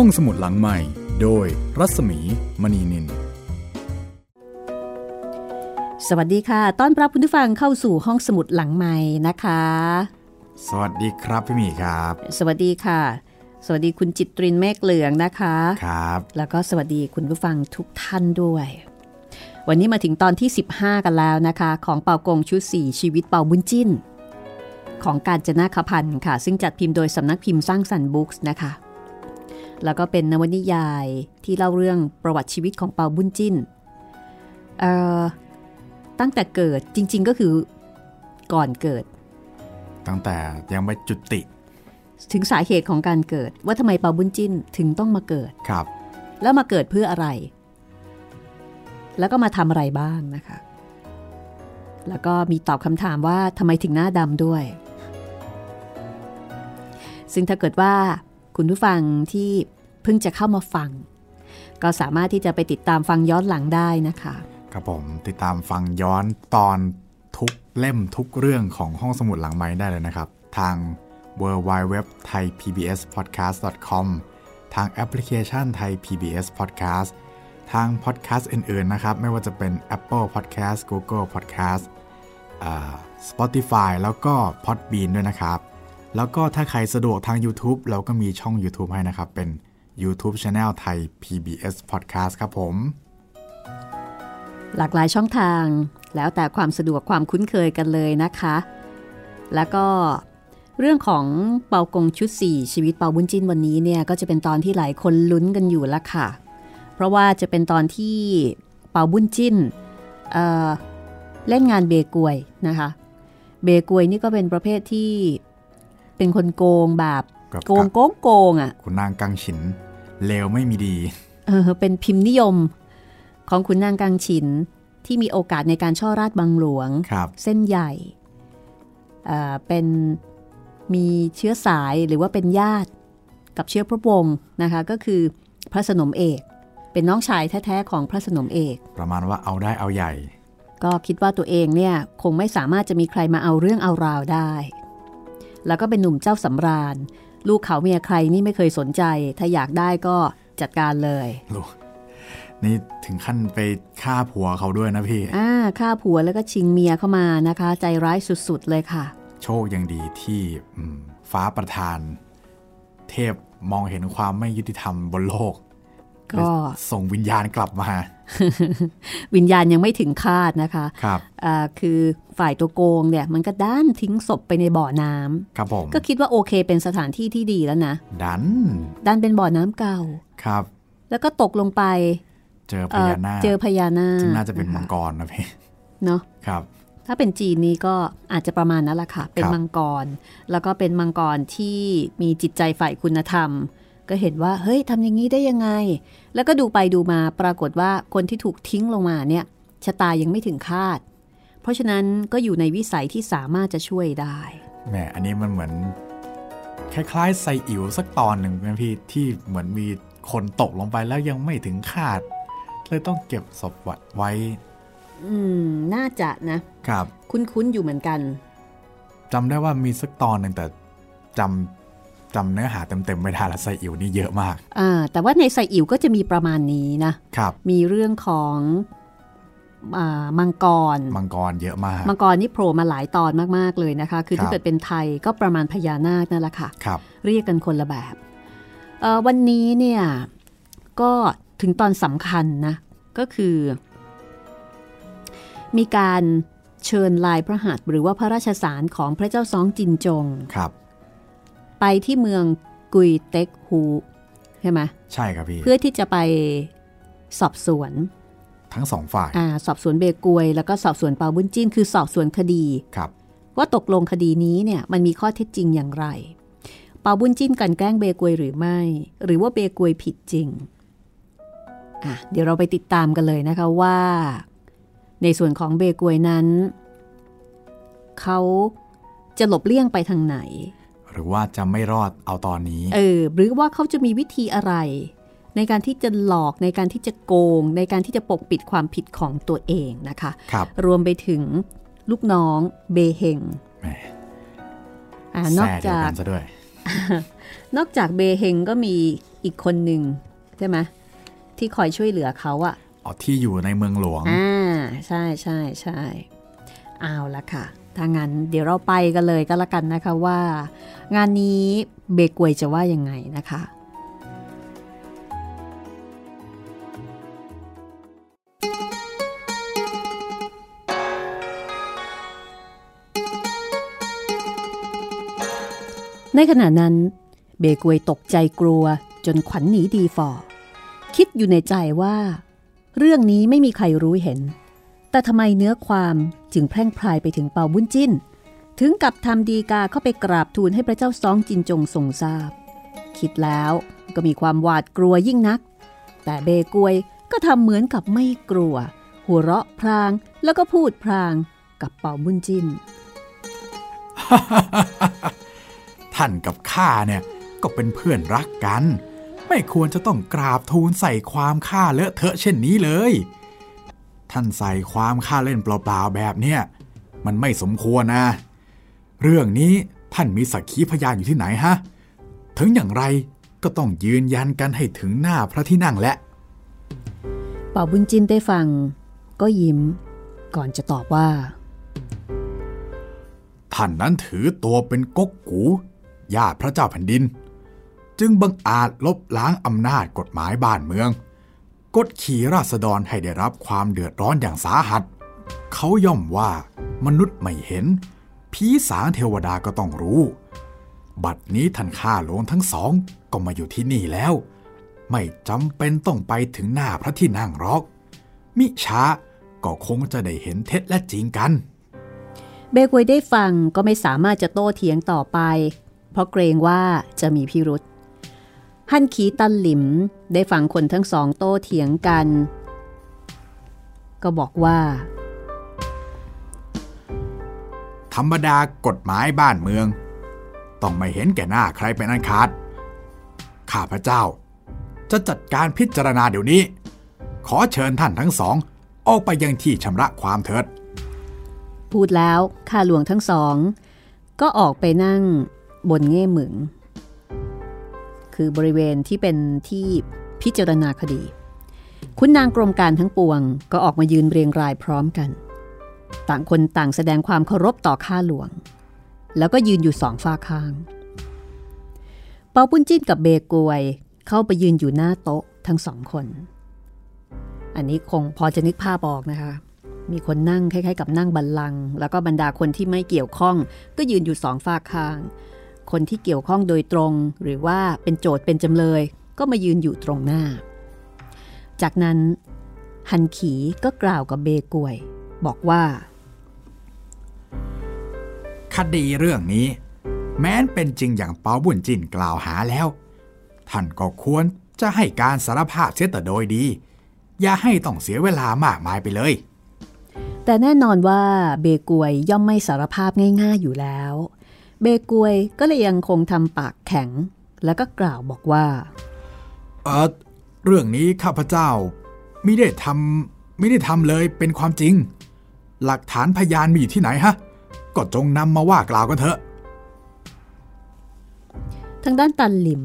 ห้องสมุดหลังใหม่ โดยรัศมีมณีนิน สวัสดีค่ะ ต้อนรับคุณผู้ฟังเข้าสู่ห้องสมุดหลังใหม่นะคะ สวัสดีครับพี่หมีครับ สวัสดีค่ะ สวัสดีคุณจิตรินเมฆเหลืองนะคะ ครับ แล้วก็สวัสดีคุณผู้ฟังทุกท่านด้วย วันนี้มาถึงตอนที่ 15 กันแล้วนะคะ ของเป่ากงชุด4ชีวิตเป่าบุญจิ้น ของการจนาคพันธ์ค่ะ ซึ่งจัดพิมพ์โดยสำนักพิมพ์สร้างสรรค์บุ๊กส์นะคะ แล้วก็เป็นนวนิยายที่เล่าเรื่องประวัติชีวิตของเปาบุญจิ้นเอ่อตั้งแต่เกิดจริง ๆก็คือก่อนเกิด ตั้งแต่ยังไม่จุติ ถึงสาเหตุของการเกิดว่าทำไมเปาบุญจิ้นถึงต้องมาเกิดครับ แล้วมาเกิดเพื่ออะไร แล้วก็มาทำอะไรบ้างนะคะ แล้วก็มีตอบคำถามว่าทำไมถึงหน้าดำด้วย ซึ่งถ้าเกิดว่า คุณผู้ฟังที่เพิ่งจะเข้ามาฟัง ก็สามารถที่จะไปติดตามฟังย้อนหลังได้นะคะ ครับผมติดตามฟังย้อนตอนทุกเล่มทุกเรื่องของห้องสมุดหลังไม้ได้เลยนะครับ ทาง w w w t h a i PBS Podcast com ทางแอปพลิเคชันไทย PBS Podcast ทางพอดแคสต์อื่น ๆ นะครับ ไม่ว่าจะเป็น Apple Podcast Google Podcast Spotify แล้วก็ Podbean ด้วยนะครับ แล้วก็ถ้าใครสะดวกทาง YouTube เราก็มีช่อง YouTube ให้นะครับ เป็น YouTube Channel ไทย PBS Podcast ครับผม หลากหลายช่องทางแล้วแต่ความสะดวกความคุ้นเคยกันเลยนะคะ แล้วก็เรื่องของเปากงชุด 4 ชีวิตเปาบุญจินวันนี้เนี่ยก็จะเป็นตอนที่หลายคนลุ้นกันอยู่ล้วค่ะ เพราะว่าจะเป็นตอนที่เปาบุญจินเเล่นงานเบกวยนะคะ เบกวยนี่ก็เป็นประเภทที่ เป็นคนโกงแบบกับโกงโกงโกงอะคุณนางกังฉินเลวไม่มีดีเออเป็นพิมพ์นิยม ของขุนนางกังฉินที่มีโอกาสในการช่อราชบังหลวงครับเส้นใหญ่เอ่อเป็นมีเชื้อสายหรือว่าเป็นญาติกับเชื้อพระวงศ์นะคะก็คือพระสนมเอก เป็นน้องชายแท้ๆของพระสนมเอก ประมาณว่าเอาได้เอาใหญ่ ก็คิดว่าตัวเองเนี่ยคงไม่สามารถจะมีใครมาเอาเรื่องเอาราวได้ แล้วก็เป็นหนุ่มเจ้าสำราญ ลูกเขาเมียใครนี่ไม่เคยสนใจ ถ้าอยากได้ก็จัดการเลยลูกนี่ถึงขั้นไปฆ่าผัวเขาด้วยนะพี่ อ่าฆ่าผัวแล้วก็ชิงเมียเข้ามานะคะ ใจร้ายสุดๆเลยค่ะ โชคยังดีที่อืมฟ้าประทาน เทพมองเห็นความไม่ยุติธรรมบนโลก ก็เลยส่งวิญญาณกลับมา วิญญาณยังไม่ถึงคาดนะคะครับอ่าคือฝ่ายตัวโกงเนี่ยมันก็ด้านทิ้งศพไปในบ่อน้ำครับผมก็คิดว่าโอเคเป็นสถานที่ที่ดีแล้วนะดันด้านเป็นบ่อน้ำเก่าครับ แล้วก็ตกลงไป เจอพเอ่อญานาคเจอพญานาคซึ่งน่าจะเป็นมังคกรนะพี่เนาะครับ ถ้าเป็นจีนนี้ก็อาจจะประมาณนั้นแหละค่ะ เป็นครับมังกร แล้วก็เป็นมังกรที่มีจิตใจฝ่ายคุณธรรม ก็เห็นว่าเฮ้ยทำอย่างนี้ได้ยังไง แล้วก็ดูไปดูมาปรากฏว่าคนที่ถูกทิ้งลงมาเนี่ยชะตายังไม่ถึงคาด เพราะฉะนั้นก็อยู่ในวิสัยที่สามารถจะช่วยได้แหมอันนี้มันเหมือน คล้ายๆไซอิ๋วสักตอนหนึ่งนะพี่ที่เหมือนมีคนตกลงไปแล้วยังไม่ถึงคาด เลยต้องเก็บศพไว้ อืม น่าจะนะครับ คุ้นๆอยู่เหมือนกันจำได้ว่ามีสักตอนหนึ่งแต่จำ จำเนื้อหาเต็มๆไม่ได้ละไซอิ๋วนี่เยอะมากอ่าแต่ว่าในไซอิ๋วก็จะมีประมาณนี้นะครับมีเรื่องของอ่ามังกร มังกรเยอะมาก มังกรนี่โผล่มาหลายตอนมากๆเลยนะคะ คือครับถ้าเกิดเป็นไทยก็ประมาณพญานาคนั่นแหละค่ะครับเรียกกันคนละแบบเอ่อวันนี้เนี่ยก็ถึงตอนสำคัญนะ ก็คือ มีการเชิญลายพระหัตถ์หรือว่าพระราชสารของพระเจ้าซองจินจงครับ ไปที่เมืองกุยเต็กฮูใช่ไหมใช่ครับพี่ เพื่อที่จะไปสอบสวน ทั้งสองฝ่ายอาสอบสวนเบกวย แล้วก็สอบสวนเปาบุญจิ้นคือสอบสวนคดีครับ ว่าตกลงคดีนี้เนี่ยมันมีข้อเท็จจริงอย่างไร เปาบุญจิ้นกลันแกล้งเบกวยหรือไม่ หรือว่าเบกวยผิดจริงอะเดี๋ยวเราไปติดตามกันเลยนะคะว่า ในส่วนของเบกวยนั้น เขาจะหลบเลี่ยงไปทางไหน หรือว่าจะไม่รอดเอาตอนนี้ เออ หรือว่าเขาจะมีวิธีอะไร ในการที่จะหลอกในการที่จะโกง ในการที่จะปกปิดความผิดของตัวเองนะคะครับรวมไปถึงลูกน้องเบเฮงแหมอ่านอกแซ่เดียวจากกันซะด้วยนอกจากเบเฮงก็มีอีกคนหนึ่งใช่ไหมที่คอยช่วยเหลือเขาอะอ๋อที่อยู่ในเมืองหลวง อ่า ใช่ใช่ใช่เอาละค่ะ ถ้างั้นเดี๋ยวเราไปกันเลยก็แล้วกันนะคะว่า งานนี้เบกวยจะว่ายังไงนะคะในขณะนั้น เบกวยตกใจกลัวจนขวัญหนีดีฟอคิดอยู่ในใจว่า เรื่องนี้ไม่มีใครรู้เห็น แต่ทำไมเนื้อความจึงแพร่งพรายไปถึงเปาบุญจิ้น ถึงกับทำดีกาเข้าไปกราบทูลให้พระเจ้าซองจินจงทรงทราบ คิดแล้วก็มีความหวาดกลัวยิ่งนัก แต่เบกวยก็ทำเหมือนกับไม่กลัว หัวเราะพรางแล้วก็พูดพรางกับเปาบุญจิ้น ท่านกับข้าเนี่ยก็เป็นเพื่อนรักกัน ไม่ควรจะต้องกราบทูลใส่ความข้าเลอะเทอะเช่นนี้เลย ท่านใส่ความข้าเล่นเปล่าๆแบบเนี้ยมันไม่สมควรนะ เรื่องนี้ท่านมีสักขีพยานอยู่ที่ไหนฮะ ถึงอย่างไรก็ต้องยืนยันกันให้ถึงหน้าพระที่นั่งและเป่าบุญจินได้ฟัง ก็ยิ้ม ก่อนจะตอบว่าท่านนั้นถือตัวเป็นก๊กกูญาติพระเจ้าแผ่นดิน จึงบังอาจลบล้างอำนาจกฎหมายบ้านเมือง กดขี่ราษฎรให้ได้รับความเดือดร้อนอย่างสาหัส เขาย่อมว่ามนุษย์ไม่เห็น ผีสางเทวดาก็ต้องรู้ บัดนี้ท่านข้าหลวงทั้งสองก็มาอยู่ที่นี่แล้ว ไม่จำเป็นต้องไปถึงหน้าพระที่นั่งหรอก มิช้าก็คงจะได้เห็นเท็จและจริงกัน เบกวยได้ฟังก็ไม่สามารถจะโต้เถียงต่อไป เพราะเกรงว่าจะมีพิรุษ ฮั่นขีตันหลิมได้ฟังคนทั้งสองโต้เถียงกัน ก็บอกว่า ธรรมดากฎหมายบ้านเมือง ต้องไม่เห็นแก่หน้าใครเป็นอันขาด ข้าพเจ้า จะจัดการพิจารณาเดี๋ยวนี้ ขอเชิญท่านทั้งสอง ออกไปยังที่ชำระความเถิด พูดแล้วข้าหลวงทั้งสอง ก็ออกไปนั่งบนเง่หมึง คือบริเวณที่เป็นที่พิจารณาคดี คุณนางกรมการทั้งปวงก็ออกมายืนเรียงรายพร้อมกัน ต่างคนต่างแสดงความเคารพต่อข้าหลวง แล้วก็ยืนอยู่สองฝ้าข้าง เปาปุ้นจิ้นกับเบกวยเข้าไปยืนอยู่หน้าโต๊ะทั้งสองคน อันนี้คงพอจะนึกภาพออกนะคะ มีคนนั่งคล้ายๆ กับนั่งบัลลังก์แล้วก็บรรดาคนที่ไม่เกี่ยวข้อง ก็ยืนอยู่สองฝาข้าง คนที่เกี่ยวข้องโดยตรง หรือว่าเป็นโจทย์เป็นจำเลย ก็มายืนอยู่ตรงหน้า จากนั้นฮันขีก็กล่าวกับเบกวย บอกว่า คดีเรื่องนี้ แม้นเป็นจริงอย่างเปาบุญจินกล่าวหาแล้ว ท่านก็ควรจะให้การสารภาพเสียแต่โดยดี อย่าให้ต้องเสียเวลามากมายไปเลย แต่แน่นอนว่าเบกวยย่อมไม่สารภาพง่าย ๆอยู่แล้ว เบกวยก็เลยยังคงทำปากแข็ง แล้วก็กล่าวบอกว่าเออเรื่องนี้ข้าพเจ้าไม่ได้ทำไม่ได้ทำเลยเป็นความจริง หลักฐานพยานมีอยู่ที่ไหนฮะ ก็จงนำมาว่ากล่าวกันเถอะ ทางด้านตันหลิม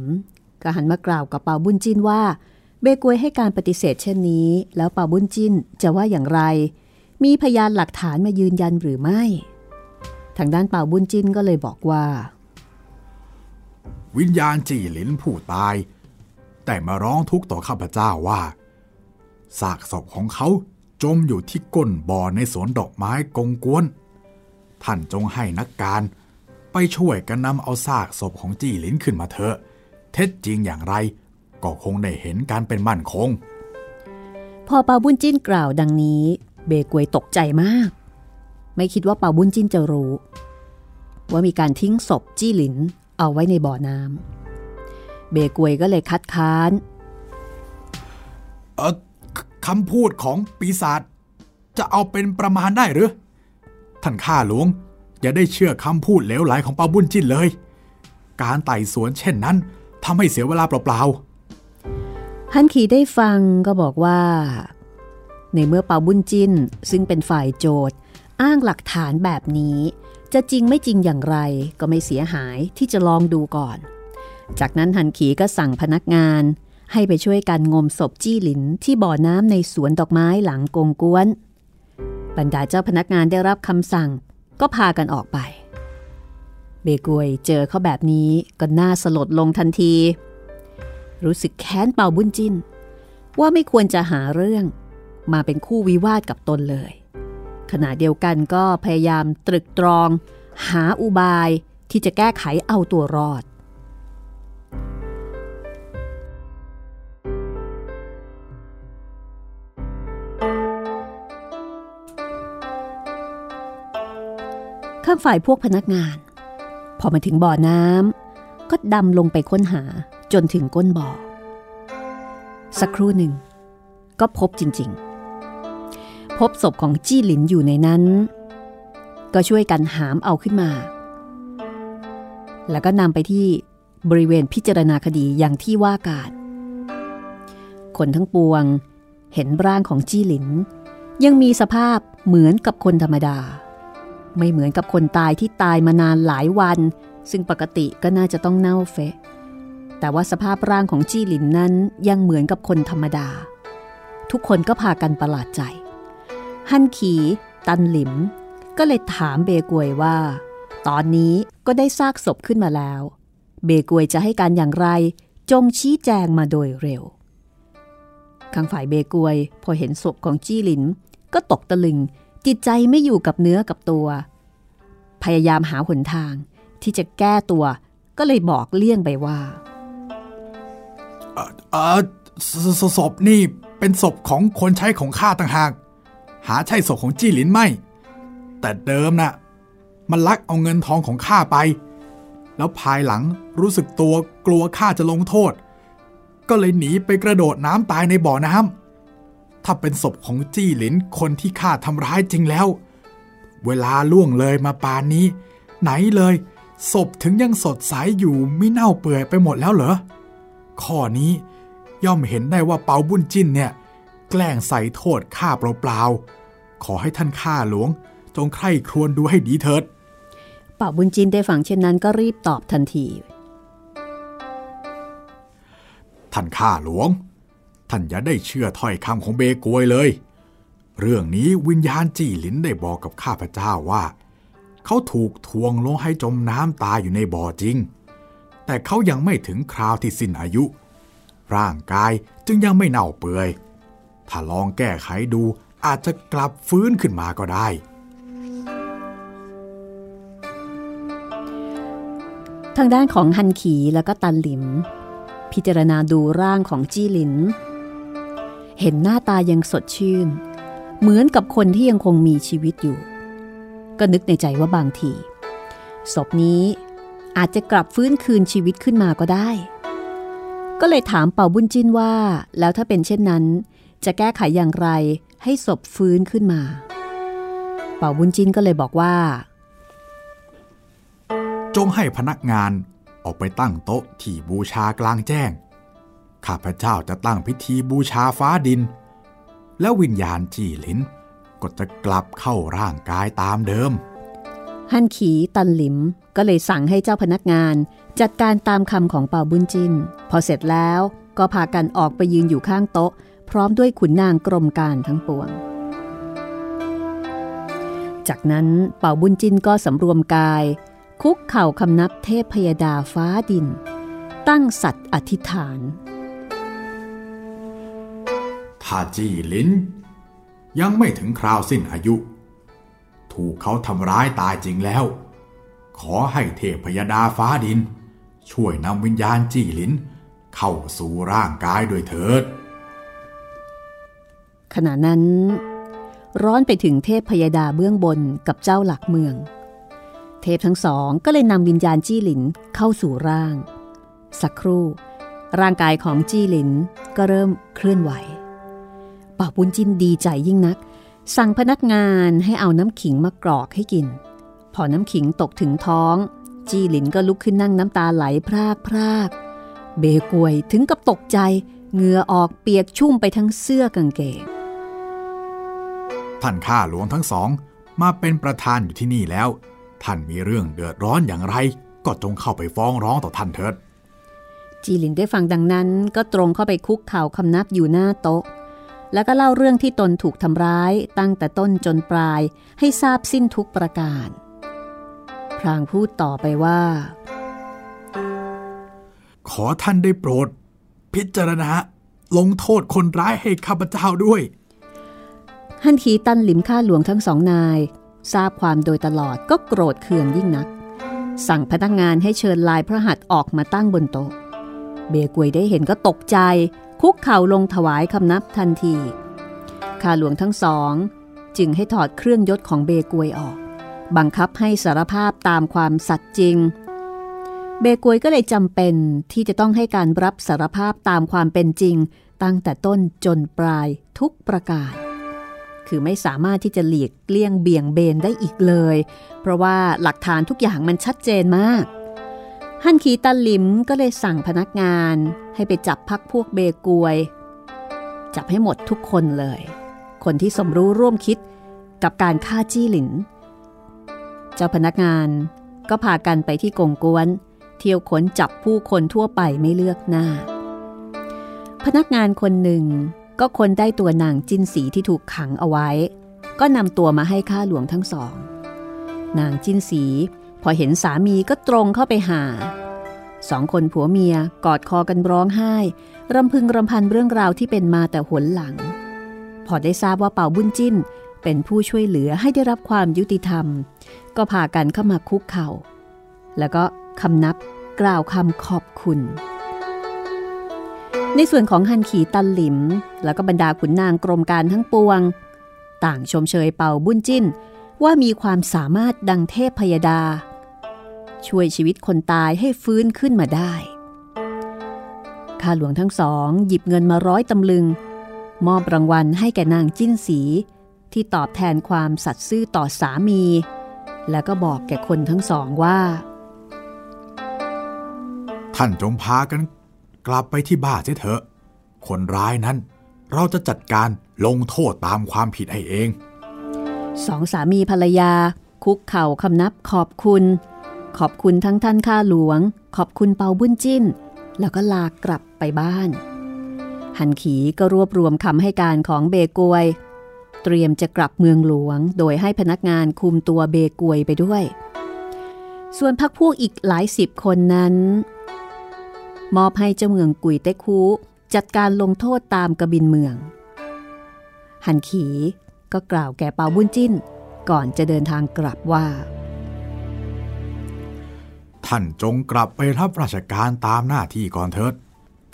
ก็หันมากล่าวกับเปาบุญจินว่า เบกวยให้การปฏิเสธเช่นนี้ แล้วเปาบุญจินจะว่าอย่างไร มีพยานหลักฐานมายืนยันหรือไม่ทางด้านเปาบุญจินก็เลยบอกว่า วิญญาณจีหลินผู้ตาย แต่มาร้องทุกข์ต่อข้าพเจ้าว่าซากศพของเขาจมอยู่ที่ก้นบ่อในสวนดอกไม้กงกวน ท่านจงให้นักการไปช่วยกันนำเอาซากศพของจีหลินขึ้นมาเถอะ เท็จจริงอย่างไร ก็คงได้เห็นการเป็นมั่นคง พอเปาบุญจินกล่าวดังนี้ เบกวยตกใจมาก ไม่คิดว่าเปาบุญจินจะรู้ ว่ามีการทิ้งศพจี้หลินเอาไว้ในบ่อน้ำเบกวยก็เลยคัดค้านเออคคำพูดของปีศาจจะเอาเป็นประมาณได้หรือ ท่านข้าหลวง อย่าได้เชื่อคำพูดเหลวไหลของปาบุญจินเลย การไต่สวนเช่นนั้นทำให้เสียเวลาเปล่าฮันขีได้ฟังก็บอกว่า ในเมื่อเปาบุญจินซึ่งเป็นฝ่ายโจทย์ อ้างหลักฐานแบบนี้ จะจริงไม่จริงอย่างไรก็ไม่เสียหายที่จะลองดูก่อน จากนั้นฮันขีก็สั่งพนักงาน ให้ไปช่วยกันงมศพจี้หลินที่บ่อน้ำในสวนดอกไม้หลังกงกวน บรรดาเจ้าพนักงานได้รับคำสั่งก็พากันออกไป เบกวยเจอเขาแบบนี้ก็น่าสลดลงทันที รู้สึกแค้นเป่าบุญจินว่าไม่ควรจะหาเรื่องมาเป็นคู่วิวาทกับตนเลย ขณะเดียวกันก็พยายามตรึกตรอง หาอุบายที่จะแก้ไขเอาตัวรอด ข้างฝ่ายพวกพนักงาน พอมาถึงบ่อน้ำก็ดำลงไปค้นหาจนถึงก้นบ่อ สักครู่หนึ่ง ก็พบจริง ๆ พบศพของจี้หลินอยู่ในนั้น ก็ช่วยกันหามเอาขึ้นมา แล้วก็นำไปที่บริเวณพิจารณาคดีอย่างที่ว่าการคนทั้งปวงเห็นร่างของจี้หลิน ยังมีสภาพเหมือนกับคนธรรมดา ไม่เหมือนกับคนตายที่ตายมานานหลายวัน ซึ่งปกติก็น่าจะต้องเน่าเฟะ แต่ว่าสภาพร่างของจี้หลินนั้นยังเหมือนกับคนธรรมดา ทุกคนก็พากันประหลาดใจ ฮันขี ตันหลิม ก็เลยถามเบกวยว่า ตอนนี้ก็ได้ซากศพขึ้นมาแล้ว เบกวยจะให้การอย่างไร จงชี้แจงมาโดยเร็วข้างฝ่ายเบกวย พอเห็นศพของจี้หลิน ก็ตกตะลึง จิตใจไม่อยู่กับเนื้อกับตัว พยายามหาหนทางที่จะแก้ตัวก็เลยบอกเลี่ยงไปว่าศพนี่เป็นศพของคนใช้ของข้าต่างหาก หาใช่ศพของจี้หลินไม่ แต่เดิมนะ่ะ มันลักเอาเงินทองของข้าไป แล้วภายหลังรู้สึกตัวกลัวข้าจะลงโทษ ก็เลยหนีไปกระโดดน้ำตายในบ่อน้ำถ้าเป็นศพของจี้หลินคนที่ข้าทำร้ายจริงแล้ว เวลาล่วงเลยมาปานนี้ ไหนเลยศพถึงยังสดใสอยู่ไม่เน่าเปื่อยไปหมดแล้วเหรอ ข้อนี้ย่อมเห็นได้ว่าเปาบุญจิ้นเนี่ย แกล้งใส่โทษข้าเปล่าๆ ขอให้ท่านข้าหลวง จงใคร่ครวญดูให้ดีเถิดป่าบุญจินได้ฟังเช่นนั้นก็รีบตอบทันที ท่านข้าหลวง ท่านอย่าได้เชื่อถ้อยคำของเบกวยเลย เรื่องนี้วิญญาณจี้หลินได้บอกกับข้าพเจ้าว่า เขาถูกทวงลงให้จมน้ำตายอยู่ในบ่อจริง แต่เขายังไม่ถึงคราวที่สิ้นอายุ ร่างกายจึงยังไม่เน่าเปื่อย ถ้าลองแก้ไขดูอาจจะกลับฟื้นขึ้นมาก็ได้ ทางด้านของฮันขีแล้วก็ตันหลิม พิจารณาดูร่างของจี้หลิน เห็นหน้าตายังสดชื่น เหมือนกับคนที่ยังคงมีชีวิตอยู่ ก็นึกในใจว่าบางทีศพนี้อาจจะกลับฟื้นคืนชีวิตขึ้นมาก็ได้ ก็เลยถามเป่าบุญจินว่า แล้วถ้าเป็นเช่นนั้น จะแก้ไขอย่างไรให้ศพฟื้นขึ้นมา เป่าบุญจินก็เลยบอกว่า จงให้พนักงานออกไปตั้งโต๊ะที่บูชากลางแจ้ง ข้าพเจ้าจะตั้งพิธีบูชาฟ้าดิน แล้ววิญญาณจีหลินก็จะกลับเข้าร่างกายตามเดิม ฮันขีตันหลิมก็เลยสั่งให้เจ้าพนักงาน จัดการตามคำของเป่าบุญจิน พอเสร็จแล้วก็พากันออกไปยืนอยู่ข้างโต๊ะ พร้อมด้วยขุนนางกรมการทั้งปวง จากนั้นเป่าบุญจินก็สำรวมกาย คุกเข่าคำนับเทพพยดาฟ้าดิน ตั้งสัตว์อธิษฐานถ้าจีหลินยังไม่ถึงคราวสิ้นอายุ ถูกเขาทำร้ายตายจริงแล้ว ขอให้เทพพยดาฟ้าดิน ช่วยนำวิญญาณจีหลินเข้าสู่ร่างกายด้วยเถิด ขณะนั้น ร้อนไปถึงเทพพยดาเบื้องบนกับเจ้าหลักเมือง เทพทั้งสองก็เลยนำวิญญาณจี้หลินเข้าสู่ร่าง สักครู่ ร่างกายของจี้หลินก็เริ่มเคลื่อนไหวป่าบุญจินดีใจยิ่งนัก สั่งพนักงานให้เอาน้ำขิงมากรอกให้กิน พอน้ำขิงตกถึงท้อง จี้หลินก็ลุกขึ้นนั่งน้ำตาไหลพรากพรากเบกวยถึงกับตกใจเหงื่อออกเปียกชุ่มไปทั้งเสื้อกางเกง ท่านข้าหลวงทั้งสอง มาเป็นประธานอยู่ที่นี่แล้ว ท่านมีเรื่องเดือดร้อนอย่างไร ก็จงเข้าไปฟ้องร้องต่อท่านเถิด จีหลินได้ฟังดังนั้นก็ตรงเข้าไปคุกเข่าคำนับอยู่หน้าโต๊ะ แล้วก็เล่าเรื่องที่ตนถูกทำร้ายตั้งแต่ต้นจนปลายให้ทราบสิ้นทุกประการ พรางพูดต่อไปว่า ขอท่านได้โปรด พิจารณาลงโทษคนร้ายให้ข้าพเจ้าด้วย ฮั่นขีตันหลิมข้าหลวงทั้งสองนาย ทราบความโดยตลอดก็โกรธเคืองยิ่งนัก สั่งพนักงานให้เชิญลายพระหัตถ์ออกมาตั้งบนโต๊ะ เบกวยได้เห็นก็ตกใจ คุกเข่าลงถวายคำนับทันทีข้าหลวงทั้งสอง จึงให้ถอดเครื่องยศของเบกวยออก บังคับให้สารภาพตามความสัตย์จริง เบกวยก็เลยจำเป็นที่จะต้องให้การรับสารภาพตามความเป็นจริง ตั้งแต่ต้นจนปลายทุกประการ คือไม่สามารถที่จะหลีกเลี่ยงเบี่ยงเบนได้อีกเลย เพราะว่าหลักฐานทุกอย่างมันชัดเจนมาก ฮั่นขีตันลิมก็เลยสั่งพนักงาน ให้ไปจับพักพวกเบกวย จับให้หมดทุกคนเลย คนที่สมรู้ร่วมคิดกับการฆ่าจี้หลิน เจ้าพนักงานก็พากันไปที่กงกวน เที่ยวขนจับผู้คนทั่วไปไม่เลือกหน้า พนักงานคนหนึ่ง ก็คนได้ตัวนางจินสีที่ถูกขังเอาไว้ ก็นำตัวมาให้ข้าหลวงทั้งสอง นางจินสี พอเห็นสามีก็ตรงเข้าไปหาสองคนผัวเมียกอดคอกันร้องไห้ รำพึงรำพันเรื่องราวที่เป็นมาแต่หนหลัง พอได้ทราบว่าเป่าบุญจิ้น เป็นผู้ช่วยเหลือให้ได้รับความยุติธรรม ก็พากันเข้ามาคุกเขา่า แล้วก็คำนับกล่าวคำขอบคุณ ในส่วนของฮันขีตันหลิม แล้วก็บรรดาขุนนางกรมการทั้งปวง ต่างชมเชยเป่าบุญจิ้น ว่ามีความสามารถดังเทพพยดา ช่วยชีวิตคนตายให้ฟื้นขึ้นมาได้ข้าหลวงทั้งสองหยิบเงินมาร้อยตำลึง มอบรางวัลให้แก่นางจิ้นสี ที่ตอบแทนความสัตย์ซื่อต่อสามี แล้วก็บอกแก่คนทั้งสองว่า ท่านจงพากัน กลับไปที่บ้านเสียเถอะ คนร้ายนั้น เราจะจัดการลงโทษตามความผิดให้เอง สองสามีภรรยา คุกเข่าคำนับขอบคุณ ขอบคุณทั้งท่านข้าหลวง ขอบคุณเปาบุญจิ้น แล้วก็ลากลับไปบ้าน หันขีก็รวบรวมคำให้การของเบกวย เตรียมจะกลับเมืองหลวง โดยให้พนักงานคุมตัวเบกวยไปด้วย ส่วนพักพวกอีกหลายสิบคนนั้น มอบให้เจ้าเมืองกุยเต็กคูจัดการลงโทษตามกระบินเมือง หันขีก็กล่าวแก่เปาบุญจิ้น ก่อนจะเดินทางกลับว่า ท่านจงกลับไปรับราชการตามหน้าที่ก่อนเถิด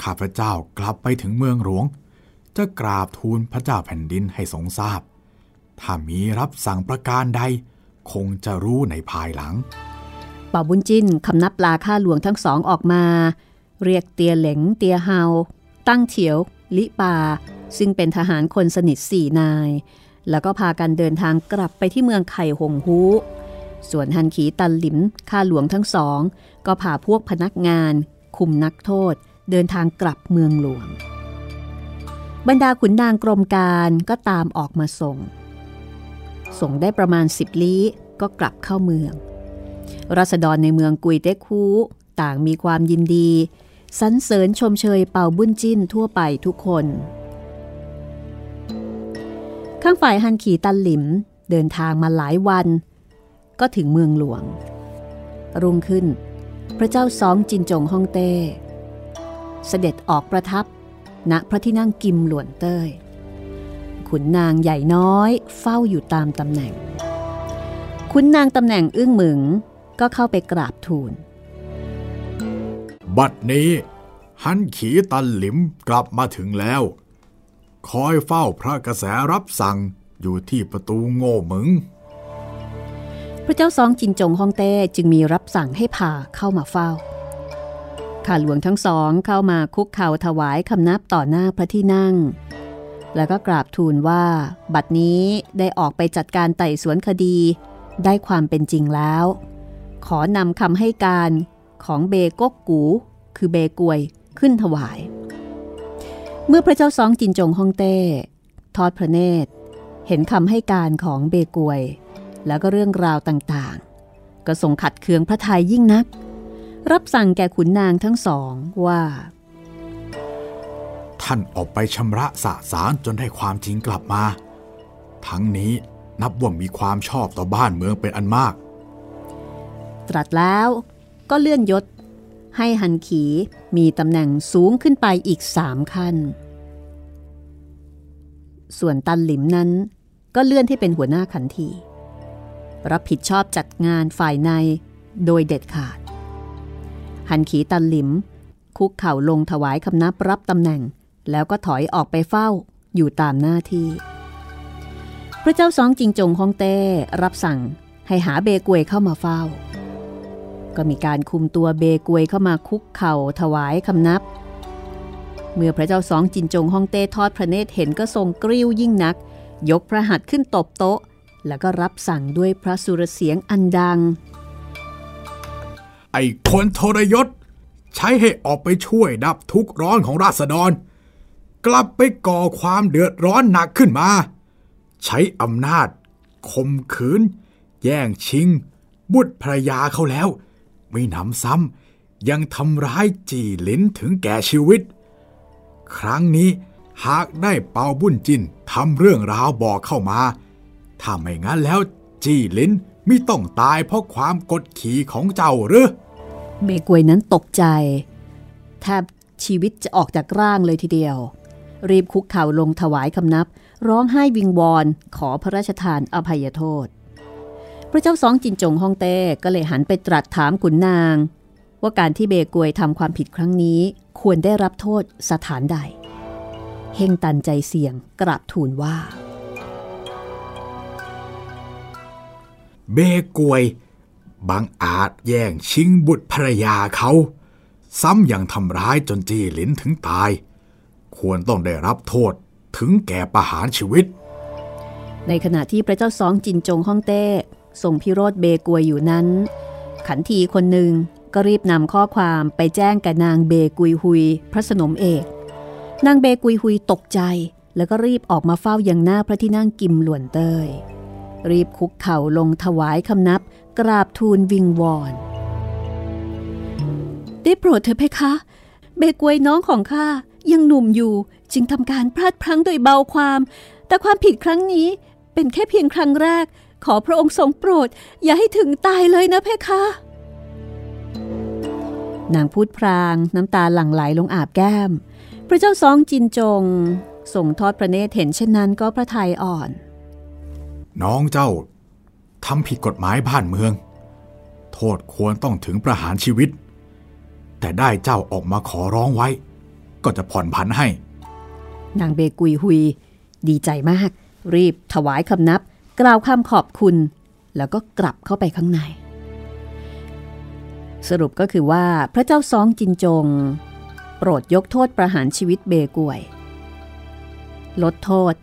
ข้าพเจ้ากลับไปถึงเมืองหลวง จะกราบทูลพระเจ้าแผ่นดินให้ทรงทราบ ถ้ามีรับสั่งประการใด คงจะรู้ในภายหลัง เป่าบุญจิ้นคำนับลาข้าหลวงทั้งสองออกมา เรียกเตียเหลงเตียเฮา ตั้งเฉียว ลิปา ซึ่งเป็นทหารคนสนิทสี่นาย แล้วก็พากันเดินทางกลับไปที่เมืองไข่หงฮูส่วนฮันขีตันหลิมข้าหลวงทั้งสอง ก็พาพวกพนักงาน คุมนักโทษ เดินทางกลับเมืองหลวง บรรดาขุนนางกรมการก็ตามออกมาส่ง ส่งได้ประมาณสิบลี้ก็กลับเข้าเมืองรัษฎรในเมืองกุยเต็กคูต่างมีความยินดี สรรเสริญชมเชยเป่าบุญจิ้นทั่วไปทุกคน ข้างฝ่ายฮันขี่ตันหลิมเดินทางมาหลายวัน ก็ถึงเมืองหลวง รุ่งขึ้น พระเจ้าซองจินจงฮ่องเต้ เสด็จออกประทับ ณพระที่นั่งกิมหลวนเต้ย ขุนนางใหญ่น้อยเฝ้าอยู่ตามตำแหน่ง ขุนนางตำแหน่งอึ้งหมึงก็เข้าไปกราบทูล บัดนี้ฮันขีตันหลิมกลับมาถึงแล้ว คอยเฝ้าพระกระแสรับสั่งอยู่ที่ประตูโง่หมึง พระเจ้าซองจินจงฮองเต้จึงมีรับสั่งให้พาเข้ามาเฝ้า ข้าหลวงทั้งสองเข้ามาคุกเข่าถวายคำนับต่อหน้าพระที่นั่ง แล้วก็กราบทูลว่า บัดนี้ได้ออกไปจัดการไต่สวนคดีได้ความเป็นจริงแล้ว ขอนำคำให้การของเบกกกู คือเบกวยขึ้นถวาย เมื่อพระเจ้าซองจินจงฮ่องเต้ ทอดพระเนตร เห็นคำให้การของเบกวย แล้วก็เรื่องราวต่างๆ ก็ทรงขัดเคืองพระทัยยิ่งนัก รับสั่งแก่ขุนนางทั้งสองว่า ท่านออกไปชำระสะสารจนได้ความจริงกลับมา ทั้งนี้นับว่ามีความชอบต่อบ้านเมืองเป็นอันมาก ตรัสแล้วก็เลื่อนยศ ให้ฮันขีมีตำแหน่งสูงขึ้นไปอีกสามขั้น ส่วนตันหลิมนั้นก็เลื่อนให้เป็นหัวหน้าขันที รับผิดชอบจัดงานฝ่ายในโดยเด็ดขาด หันขีตันหลิม คุกเข่าลงถวายคำนับรับตำแหน่ง แล้วก็ถอยออกไปเฝ้าอยู่ตามหน้าที่ พระเจ้าสองจิงจงฮองเต้รับสั่งให้หาเบกวยเข้ามาเฝ้า ก็มีการคุมตัวเบกวยเข้ามาคุกเข่าถวายคำนับ เมื่อพระเจ้าสองจินจงฮองเต้ทอดพระเนตรเห็นก็ทรงกริ้วยิ่งนัก ยกพระหัตถ์ขึ้นตบโต๊ะ แล้วก็รับสั่งด้วยพระสุรเสียงอันดัง ไอ้คนทรยศ ใช้ให้ออกไปช่วยดับทุกข์ร้อนของราษฎร กลับไปก่อความเดือดร้อนหนักขึ้นมา ใช้อำนาจข่มขืน แย่งชิง บุตรภรยาเขาแล้ว ไม่หนำซ้ำยังทำร้ายจีหลินถึงแก่ชีวิต ครั้งนี้หากได้เปาบุญจินทำเรื่องราวบอกเข้ามา ถ้าไม่งั้นแล้วจีหลินไมิต้องตายเพราะความกดขี่ของเจ้าหรือเบกวยนั้นตกใจแทบชีวิตจะออกจากร่างเลยทีเดียว รีบคุกเข่าลงถวายคำนับ ร้องไห้วิงวอนขอพระราชทานอภัยโทษ พระเจ้าสองจินจงฮ่องเต้ก็เลยหันไปตรัสถามขุนนาง ว่าการที่เบกวยทำความผิดครั้งนี้ควรได้รับโทษสถานใด เฮงตันใจเสี่ยงกราบทูลว่า เบกวยบางอาจแย่งชิงบุตรภรรยาเขา ซ้ำยังทำร้ายจนจีหลินถึงตาย ควรต้องได้รับโทษถึงแก่ประหารชีวิต ในขณะที่พระเจ้าสองจินจงฮ่องเต้ ทรงพิโรธเบกวยอยู่นั้น ขันทีคนหนึ่งก็รีบนำข้อความไปแจ้งกับนางเบกุยฮุย พระสนมเอก นางเบกุยฮุยตกใจแล้วก็รีบออกมาเฝ้ายังหน้าพระที่นั่งกิมหลวนเตย รีบคุกเข่าลงถวายคำนับกราบทูลวิงวอนได้โปรดเถอะเพคะ เบกวยน้องของข้ายังหนุ่มอยู่จึงทำการพลาดพลั้งโดยเบาความ แต่ความผิดครั้งนี้เป็นแค่เพียงครั้งแรก ขอพระองค์ทรงโปรด อย่าให้ถึงตายเลยนะเพคะ นางพูดพรางน้ำตาหลั่งไหลลงอาบแก้ม พระเจ้าซองจินจงส่งทอดพระเนตรเห็นเช่นนั้นก็พระทัยอ่อน น้องเจ้าทำผิดกฎหมายบ้านเมือง โทษควรต้องถึงประหารชีวิต แต่ได้เจ้าออกมาขอร้องไว้ ก็จะผ่อนผันให้ นางเบกุยฮุย ดีใจมาก รีบถวายคำนับ กล่าวคำขอบคุณ แล้วก็กลับเข้าไปข้างใน สรุปก็คือว่าพระเจ้าซองจินจง โปรดยกโทษประหารชีวิตเบกวย ลดโทษ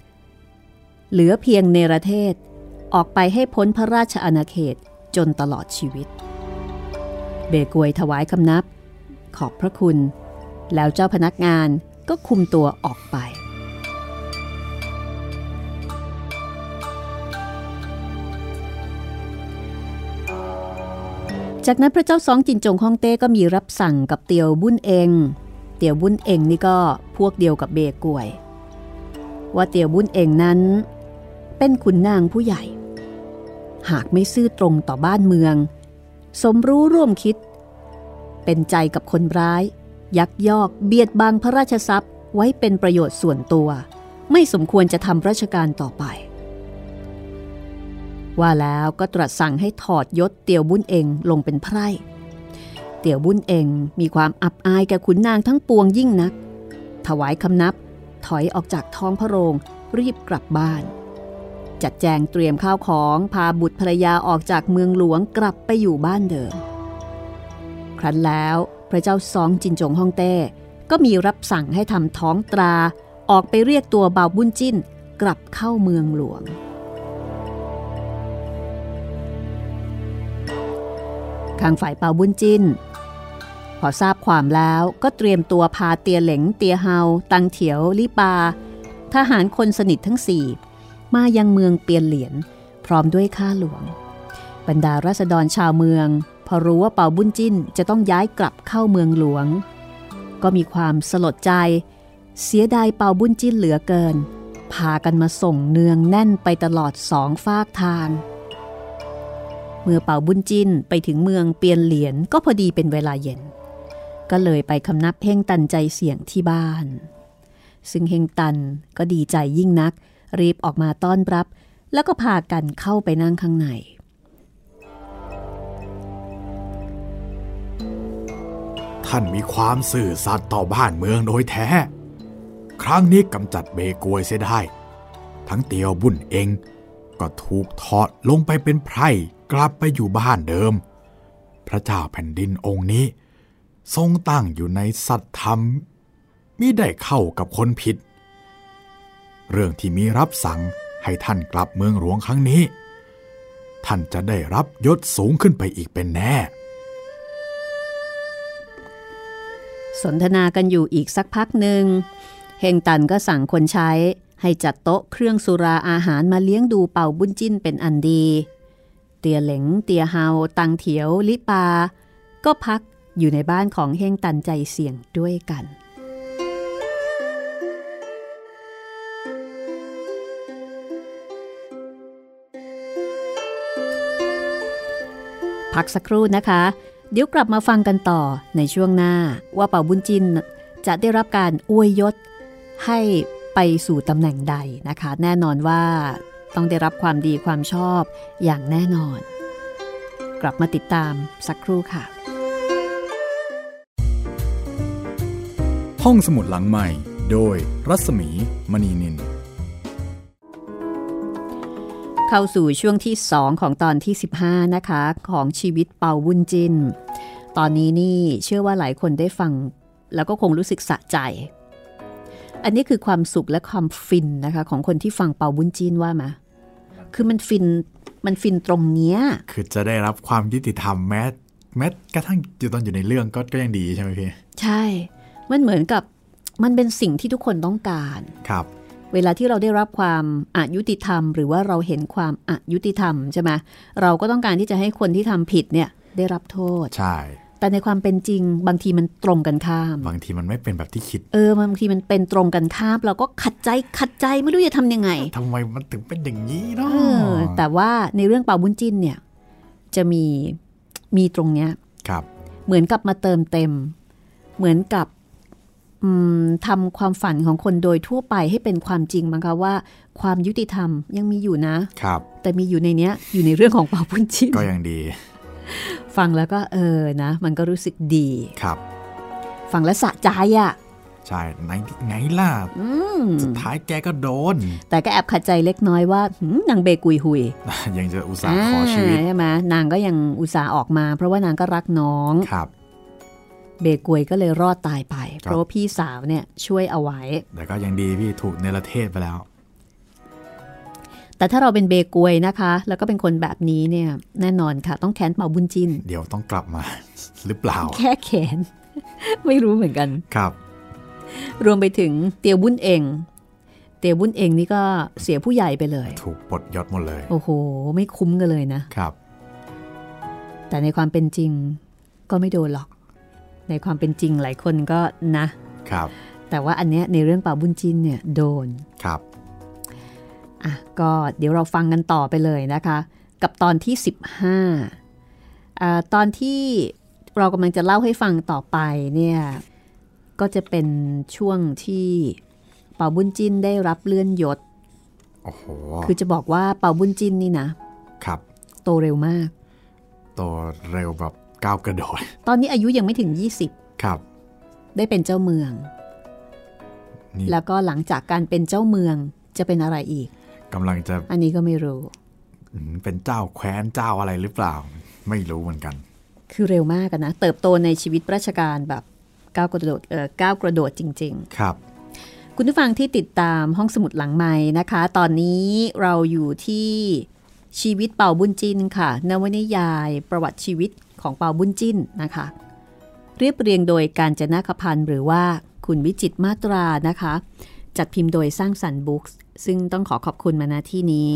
เหลือเพียงเนรเทศออกไปให้พ้นพระราชอาณาเขตจนตลอดชีวิต เบกวยถวายคำนับ ขอบพระคุณ แล้วเจ้าพนักงานก็คุมตัวออกไป จากนั้นพระเจ้าสองจินจงฮ่องเต้ก็มีรับสั่งกับเตียวบุญเองเตียวบุญเองนี่ก็พวกเดียวกับเบกวย ว่าเตียวบุญเองนั้น เป็นขุนนางผู้ใหญ่ หากไม่ซื่อตรงต่อบ้านเมือง สมรู้ร่วมคิด เป็นใจกับคนร้าย ยักยอกเบียดบังพระราชทรัพย์ไว้เป็นประโยชน์ส่วนตัว ไม่สมควรจะทำราชการต่อไป ว่าแล้วก็ตรัสสั่งให้ถอดยศเตียวบุญเองลงเป็นไพร่ เตียวบุญเองมีความอับอายแก่ขุนนางทั้งปวงยิ่งนัก ถวายคำนับถอยออกจากท้องพระโรงรีบกลับบ้าน จัดแจงเตรียมข้าวของพาบุตรภรรยาออกจากเมืองหลวงกลับไปอยู่บ้านเดิม ครั้นแล้วพระเจ้าซองจินจงฮ่องเต้ก็มีรับสั่งให้ทำท้องตราออกไปเรียกตัวเบาบุญจิ้นกลับเข้าเมืองหลวง ข้างฝ่ายเปาบุญจินพอทราบความแล้วก็เตรียมตัวพาเตียเหลงเตียเฮา ตังเถียวลิปา ทหารคนสนิททั้งสี่มายังเมืองเปียนเหลียน พร้อมด้วยข้าหลวง บรรดาราษฎรชาวเมือง พอรู้ว่าเปาบุญจินจะต้องย้ายกลับเข้าเมืองหลวง ก็มีความสลดใจ เสียดายเปาบุญจินเหลือเกิน พากันมาส่งเนืองแน่นไปตลอดสองฟากทาง เมื่อเป่าบุญจินไปถึงเมืองเปียนเหรียญก็พอดีเป็นเวลาเย็น ก็เลยไปคำนับเฮงตันใจเสียงที่บ้าน ซึ่งเฮงตันก็ดีใจยิ่งนัก รีบออกมาต้อนรับ แล้วก็พากันเข้าไปนั่งข้างในท่านมีความสื่อสัตย์ต่อบ้านเมืองโดยแท้ ครั้งนี้กำจัดเบกวยเสียได้ ทั้งเตียวบุญเอง ก็ถูกถอดลงไปเป็นไพร่กลับไปอยู่บ้านเดิม พระเจ้าแผ่นดินองค์นี้ ทรงตั้งอยู่ในสัตธรรมมิได้เข้ากับคนผิด เรื่องที่มีรับสั่งให้ท่านกลับเมืองหลวงครั้งนี้ ท่านจะได้รับยศสูงขึ้นไปอีกเป็นแน่ สนทนากันอยู่อีกสักพักหนึ่งเฮงตันก็สั่งคนใช้ ให้จัดโต๊ะเครื่องสุราอาหารมาเลี้ยงดูเป่าบุญจิ้นเป็นอันดี เตียเหลงเตียเฮา ตังเถียว ลิปา ก็พักอยู่ในบ้านของเฮงตันใจเสี่ยงด้วยกัน พักสักครู่นะคะ เดี๋ยวกลับมาฟังกันต่อในช่วงหน้าว่าเป่าบุญจินจะได้รับการอวยยศให้ ไปสู่ตำแหน่งใดนะคะ แน่นอนว่าต้องได้รับความดีความชอบอย่างแน่นอน กลับมาติดตามสักครู่ค่ะ ห้องสมุดหลังใหม่ โดยรัศมีมณีนินเข้าสู่ช่วงที่ 2 ของตอนที่ 15 นะคะ ของชีวิตเป่าวุ้นจิน ตอนนี้นี่เชื่อว่าหลายคนได้ฟัง แล้วก็คงรู้สึกสะใจ อันนี้คือความสุขและความฟินนะคะ ของคนที่ฟังเป่าวุ้นจินว่ามา คือมันฟินมันฟินตรงเนี้ย คือจะได้รับความยุติธรรมแม้แม้กระทั่งอยู่ตอนอยู่ในเรื่องก็ก็ยังดีใช่ไหมพี่ ใช่ มันเหมือนกับมันเป็นสิ่งที่ทุกคนต้องการ ครับ เวลาที่เราได้รับความอายุติธรรม หรือว่าเราเห็นความอายุติธรรมใช่ไหมเราก็ต้องการที่จะให้คนที่ทำผิดเนี่ยได้รับโทษ ใช่ แต่ในความเป็นจริง บางทีมันตรงกันข้าม บางทีมันไม่เป็นแบบที่คิด เออบางทีมันเป็นตรงกันข้าม เราก็ขัดใจขัดใจไม่รู้จะทำยังไงทำไมมันถึงเป็นอย่างนี้เนาะเออแต่ว่าในเรื่องเป่าบุญจิ้นเนี่ยจะมีมีตรงเนี้ยครับ เหมือนกับมาเติมเต็ม เหมือนกับอืมทำความฝันของคนโดยทั่วไปให้เป็นความจริงมั้งคะว่า ความยุติธรรมยังมีอยู่นะครับ แต่มีอยู่ในเนี้ยอยู่ในเรื่องของเป่าบุญจิ้นก็ยังดี ฟังแล้วก็เออนะ มันก็รู้สึกดีครับ ฟังแล้วสะใจอะใช่ไหนไงล่ะอืมสุดท้ายแกก็โดน แต่ก็แอบขัดใจเล็กน้อยว่าหืมนางเบกุยหุย ยังจะอุตส่าห์ขอชีวิตาใช่ไหมนางก็ยังอุตส่าห์ออกมา เพราะว่านางก็รักน้องครับ เบกวยก็เลยรอดตายไปครับเพราะว่าพี่สาวเนี่ยช่วยเอาไว้ แต่ก็ยังดีพี่ถูกเนรเทศไปแล้ว แต่ถ้าเราเป็นเบกวยนะคะ แล้วก็เป็นคนแบบนี้เนี่ย แน่นอนค่ะ ต้องแค้นเป่าบุญจิน เดี๋ยวต้องกลับมา หรือเปล่า แค่แขน ไม่รู้เหมือนกันครับ รวมไปถึงเตียวบุญเองเตียวบุญเองนี่ก็เสียผู้ใหญ่ไปเลย ถูกปลดยศหมดเลย โอ้โห ไม่คุ้มกันเลยนะครับ แต่ในความเป็นจริงก็ไม่โดนหรอก ในความเป็นจริงหลายคนก็นะครับ แต่แต่ว่าอันเนี้ยในเรื่องเป่าบุญจินเนี่ยโดนครับ อะก็เดี๋ยวเราฟังกันต่อไปเลยนะคะ กับตอนที่ 15อ่าตอนที่เรากำลังจะเล่าให้ฟังต่อไปเนี่ยก็จะเป็นช่วงที่เป่าบุญจินได้รับเลื่อนยศโอ้โหคือจะบอกว่าเป่าบุญจินนี่นะครับ โตเร็วมากตัวเร็วแบบก้าวกระโดด ตอนนี้อายุยังไม่ถึงครับ20ได้เป็นเจ้าเมืองนี่แล้วก็หลังจากการเป็นเจ้าเมืองจะเป็นอะไรอีก กำลังจะ อันนี้ก็ไม่รู้อืมเป็นเจ้าแคว้นเจ้าอะไรหรือเปล่า ไม่รู้เหมือนกัน คือเร็วมากอะนะ เติบโตในชีวิตราชการแบบก้าวกระโดดเออก้าวกระโดดจริงครับๆคุณผู้ฟังที่ติดตามห้องสมุดหลังไม้นะคะ ตอนนี้เราอยู่ที่ชีวิตเป่าบุญจินค่ะ นวนิยายประวัติชีวิตของเป่าบุญจินนะคะ เรียบเรียงโดยการจนาคพันธ์หรือว่าคุณวิจิตรมาตรานะคะ จัดพิมพ์โดยสร้างสรรค์บุ๊กส์ซึ่งต้องขอขอบคุณมาณที่นี้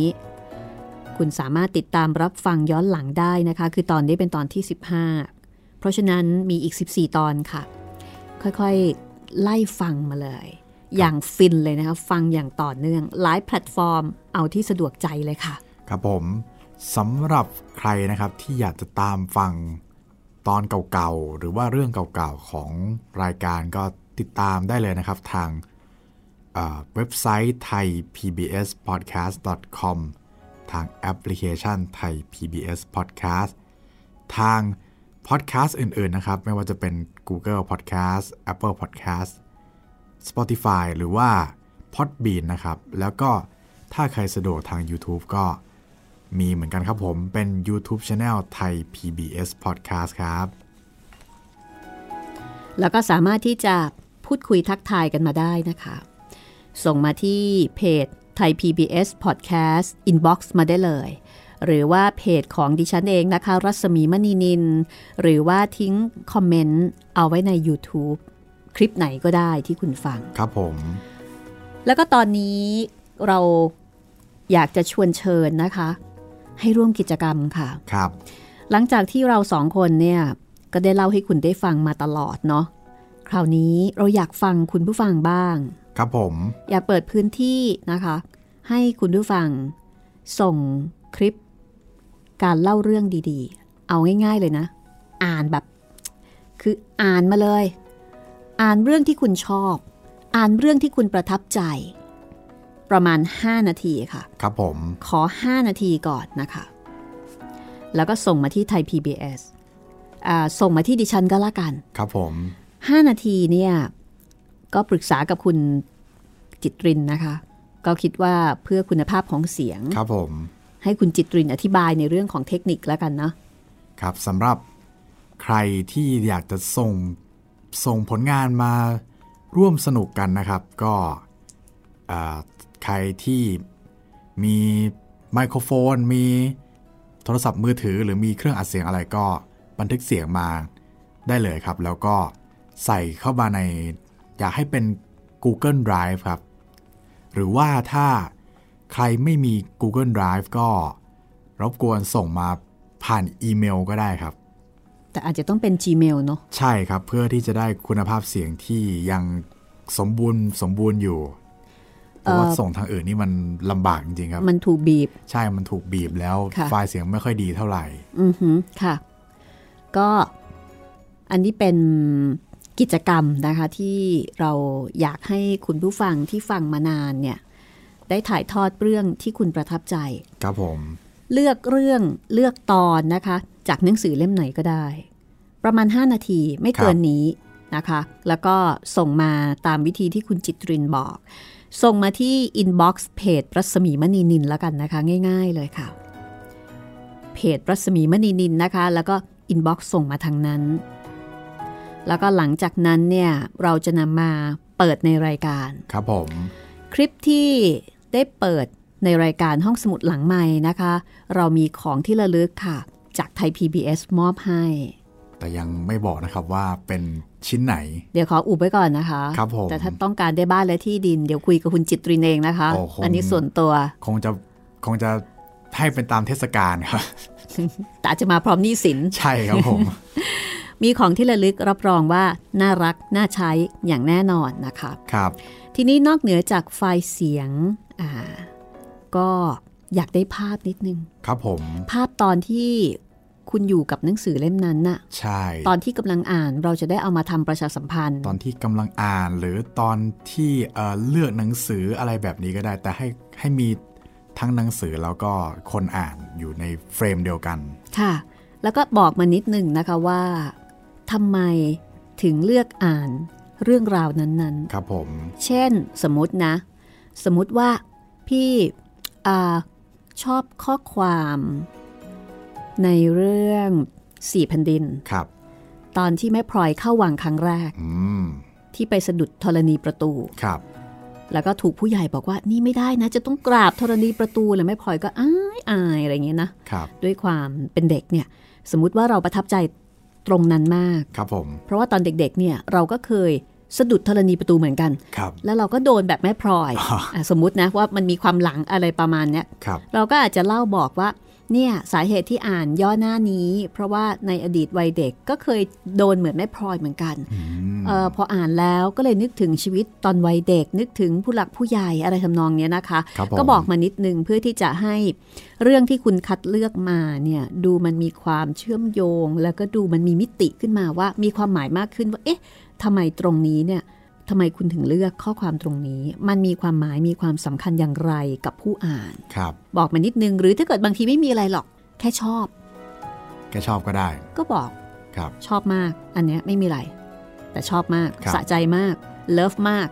คุณสามารถติดตามรับฟังย้อนหลังได้นะคะ คือตอนนี้เป็นตอนที่ 15 เพราะฉะนั้นมีอีก 14 ตอนค่ะ ค่อยๆ ไล่ฟังมาเลย อย่างฟินเลยนะคะ ฟังอย่างต่อเนื่องหลายแพลตฟอร์ม เอาที่สะดวกใจเลยค่ะ ครับผมสำหรับใครนะครับที่อยากจะตามฟังตอนเก่าๆ หรือว่าเรื่องเก่าๆ ของรายการก็ติดตามได้เลยนะครับ ทาง เว็บไซต์ไทย PBS podcast com ทางแอปพลิเคชันไทย PBS podcast ทางพอดแคสต์อื่น ๆ นะครับ ไม่ว่าจะเป็น Google Podcast Apple Podcast Spotify หรือว่า Podbean นะครับ แล้วก็ถ้าใครสะดวกทาง YouTube ก็มีเหมือนกันครับผมเป็น YouTube Channel ไทย PBS Podcast ครับ แล้วก็สามารถที่จะพูดคุยทักทายกันมาได้นะคะ ส่งมาที่เพจไทย PBS Podcast Inbox มาได้เลย หรือว่าเพจของดิฉันเองนะคะ รัศมีมณีนิน หรือว่าทิ้งคอมเมนต์เอาไว้ใน YouTube คลิปไหนก็ได้ที่คุณฟัง ครับผม แล้วก็ตอนนี้เราอยากจะชวนเชิญนะคะ ให้ร่วมกิจกรรมค่ะ ครับ หลังจากที่เราสองคนเนี่ยก็ได้เล่าให้คุณได้ฟังมาตลอดเนาะ คราวนี้เราอยากฟังคุณผู้ฟังบ้าง ครับผม อยากเปิดพื้นที่นะคะ ให้คุณผู้ฟัง ส่งคลิป การเล่าเรื่องดีๆ เอาง่าย ๆเลยนะ อ่านแบบ คืออ่านมาเลย อ่านเรื่องที่คุณชอบ อ่านเรื่องที่คุณประทับใจ ประมาณ 5 นาทีค่ะ ครับผม ขอ 5 นาทีก่อนนะคะ แล้วก็ส่งมาที่ไทย PBS อ่าส่งมาที่ดิฉันก็แล้วกัน ครับผม 5 นาทีเนี่ย ก็ปรึกษากับคุณจิตรินนะคะ ก็คิดว่าเพื่อคุณภาพของเสียง ครับผม ให้คุณจิตรินอธิบายในเรื่องของเทคนิคแล้วกันเนาะครับสำหรับใครที่อยากจะส่งส่งผลงานมาร่วมสนุกกันนะครับ ก็อ่าใครที่มีไมโครโฟน มีโทรศัพท์มือถือ หรือมีเครื่องอัดเสียงอะไรก็บันทึกเสียงมาได้เลยครับ แล้วก็ใส่เข้ามาใน อยากให้เป็น Google Drive ครับ หรือว่าถ้าใครไม่มี Google Drive ก็รบกวนส่งมาผ่านอีเมลก็ได้ครับ แต่อาจจะต้องเป็น Gmail เนาะใช่ครับเพื่อที่จะได้คุณภาพเสียงที่ยังสมบูรณ์สมบูรณ์อยู่เพราะว่าส่งทางอื่นนี่มันลำบากจริงๆครับ มันถูกบีบ ใช่ มันถูกบีบแล้วค่ะไฟล์เสียงไม่ค่อยดีเท่าไหร่ อือหือค่ะ ก็อันนี้เป็น กิจกรรมนะคะที่เราอยากให้คุณผู้ฟังที่ฟังมานานเนี่ยได้ถ่ายทอดเรื่องที่คุณประทับใจ ครับผม เลือกเรื่องเลือกตอนนะคะ จากหนังสือเล่มไหนก็ได้ ประมาณ 5 นาทีไม่เกินนี้นะคะ แล้วก็ส่งมาตามวิธีที่คุณจิตรินบอก ส่งมาที่ inbox เพจรัศมีมณีนินแล้วกันนะคะ ง่าย ๆ เลยค่ะ เพจรัศมีมณีนินนะคะ แล้วก็ inbox ส่งมาทางนั้น แล้วก็หลังจากนั้นเนี่ยเราจะนำมาเปิดในรายการ ครับผม คลิปที่ได้เปิดในรายการห้องสมุดหลังใหม่นะคะ เรามีของที่ระลึกค่ะ จากไทย PBS มอบให้ แต่ยังไม่บอกนะครับว่าเป็นชิ้นไหน เดี๋ยวขออุบไว้ก่อนนะคะครับผมแต่ถ้าต้องการได้บ้านและที่ดิน เดี๋ยวคุยกับคุณจิตรินเองนะคะโอ้คงอันนี้ส่วนตัว คงจะคงจะให้เป็นตามเทศกาลครับแต่อาจจะมาพร้อมหนี้สิน ใช่ครับผม มีของที่ระลึกรับรองว่าน่ารักน่าใช้อย่างแน่นอนนะคะครับ ทีนี้นอกเหนือจากไฟล์เสียงอ่าก็อยากได้ภาพนิดนึง ครับผม ภาพตอนที่คุณอยู่กับหนังสือเล่มนั้นน่ะ ใช่ ตอนที่กำลังอ่านเราจะได้เอามาทำประชาสัมพันธ์ ตอนที่กำลังอ่านหรือตอนที่เอ่อเลือกหนังสืออะไรแบบนี้ก็ได้ แต่ให้ให้มีทั้งหนังสือแล้วก็คนอ่านอยู่ในเฟรมเดียวกัน ค่ะ แล้วก็บอกมานิดหนึ่งนะคะว่า ทำไมถึงเลือกอ่านเรื่องราวนั้นครับผมๆเช่นสมมตินะ สมมติว่าพี่อาชอบข้อความในเรื่องสี่แผ่นดิน ครับ ตอนที่แม่พลอยเข้าวังครั้งแรกอืมที่ไปสะดุดธรณีประตู ครับ แล้วก็ถูกผู้ใหญ่บอกว่านี่ไม่ได้นะ จะต้องกราบธรณีประตูแล้วแม่พลอยก็อายอายอะไรอย่างเงี้ยนะครับด้วยความเป็นเด็กเนี่ย สมมุติว่าเราประทับใจ ตรงนั้นมากครับผมเพราะว่าตอนเด็กๆเนี่ยเราก็เคยสะดุดธรณีประตูเหมือนกันครับแล้วเราก็โดนแบบแม่พลอยอ๋ออะสมมุตินะว่ามันมีความหลังอะไรประมาณเนี้ยครับเราก็อาจจะเล่าบอกว่า เนี่ยสาเหตุที่อ่านย่อหน้านี้ เพราะว่าในอดีตวัยเด็กก็เคยโดนเหมือนแม่พลอยเหมือนกันอืมเออพออ่านแล้วก็เลยนึกถึงชีวิตตอนวัยเด็ก นึกถึงผู้หลักผู้ใหญ่อะไรทำนองเนี้ยนะคะครับผมก็บอกมานิดนึงเพื่อที่จะให้เรื่องที่คุณคัดเลือกมาเนี่ยดูมันมีความเชื่อมโยง แล้วก็ดูมันมีมิติขึ้นมาว่ามีความหมายมากขึ้นว่าเอ๊ะทำไมตรงนี้เนี่ย ทำไมคุณถึงเลือกข้อความตรงนี้ มันมีความหมายมีความสำคัญอย่างไรกับผู้อ่านครับ บอกมานิดนึงหรือถ้าเกิดบางทีไม่มีอะไรหรอก แค่ชอบแกชอบก็ได้ ก็บอกครับชอบมาก อันเนี้ยไม่มีอะไร แต่ชอบมากครับสะใจมากเลิฟมาก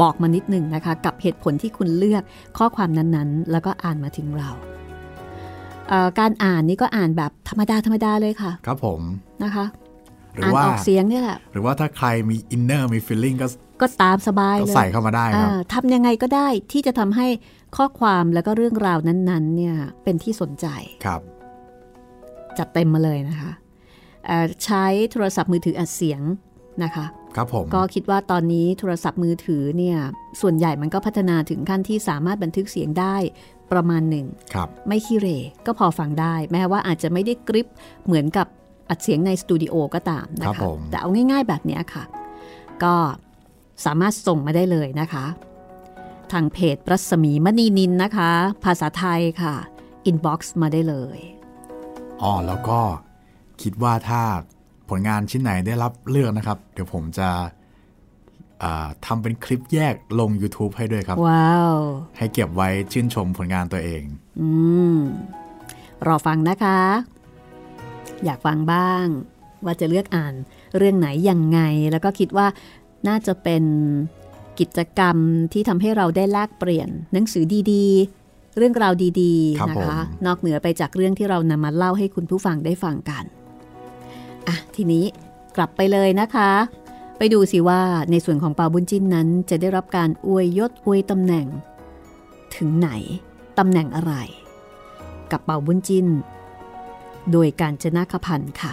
บอกมานิดหนึ่งนะคะ กับเหตุผลที่คุณเลือกข้อความนั้นๆ แล้วก็อ่านมาถึงเราเอ่อการอ่านนี่ก็อ่านแบบธรรมดาธรรมดาเลยค่ะ ครับผมนะคะ หรืออ่านว่าออกเสียงเนี่ยแหละหรือว่าถ้าใครมี inner มี feeling ก็ก็ตามสบายก็เลยใส่เข้ามาได้ครับอ่าทำยังไงก็ได้ที่จะทำให้ข้อความแล้วก็เรื่องราวนั้นๆเนี่ยเป็นที่สนใจครับ จัดเต็มมาเลยนะคะเอ่อใช้โทรศัพท์มือถืออัดเสียงนะคะครับผมก็คิดว่าตอนนี้โทรศัพท์มือถือเนี่ยส่วนใหญ่มันก็พัฒนาถึงขั้นที่สามารถบันทึกเสียงได้ประมาณหนึ่งครับไม่ขี้เหรก็พอฟังได้ แม้ว่าอาจจะไม่ได้กริปเหมือนกับ อัดเสียงในสตูดิโอก็ตามนะครัคะบผมแต่เอาง่ายๆแบบเนี้ยค่ะ ก็สามารถส่งมาได้เลยนะคะ ทางเพจรัศมีมณีนินนะคะ ภาษาไทยค่ะอินบ็อกซ์มาได้เลยอ๋อแล้วก็คิดว่าถ้าผลงานชิ้นไหนได้รับเลือกนะครับ เดี๋ยวผมจะอ่าทำเป็นคลิปแยกลง YouTube ให้ด้วยครับ ว้าว ให้เก็บไว้ชื่นชมผลงานตัวเอง อืม รอฟังนะคะ อยากฟังบ้าง ว่าจะเลือกอ่านเรื่องไหนยังไง แล้วก็คิดว่าน่าจะเป็นกิจกรรมที่ทำให้เราได้แลกเปลี่ยน หนังสือดีๆ เรื่องราวดีครับๆนะคะผมนอกเหนือไปจากเรื่องที่เรานำมาเล่าให้คุณผู้ฟังได้ฟังกันอะทีนี้กลับไปเลยนะคะ ไปดูสิว่าในส่วนของเปาบุญจินนั้น จะได้รับการอวยยศอวยตำแหน่ง ถึงไหนตำแหน่งอะไร กับเป่าบุญจิน โดยการจนาคพันธ์ค่ะ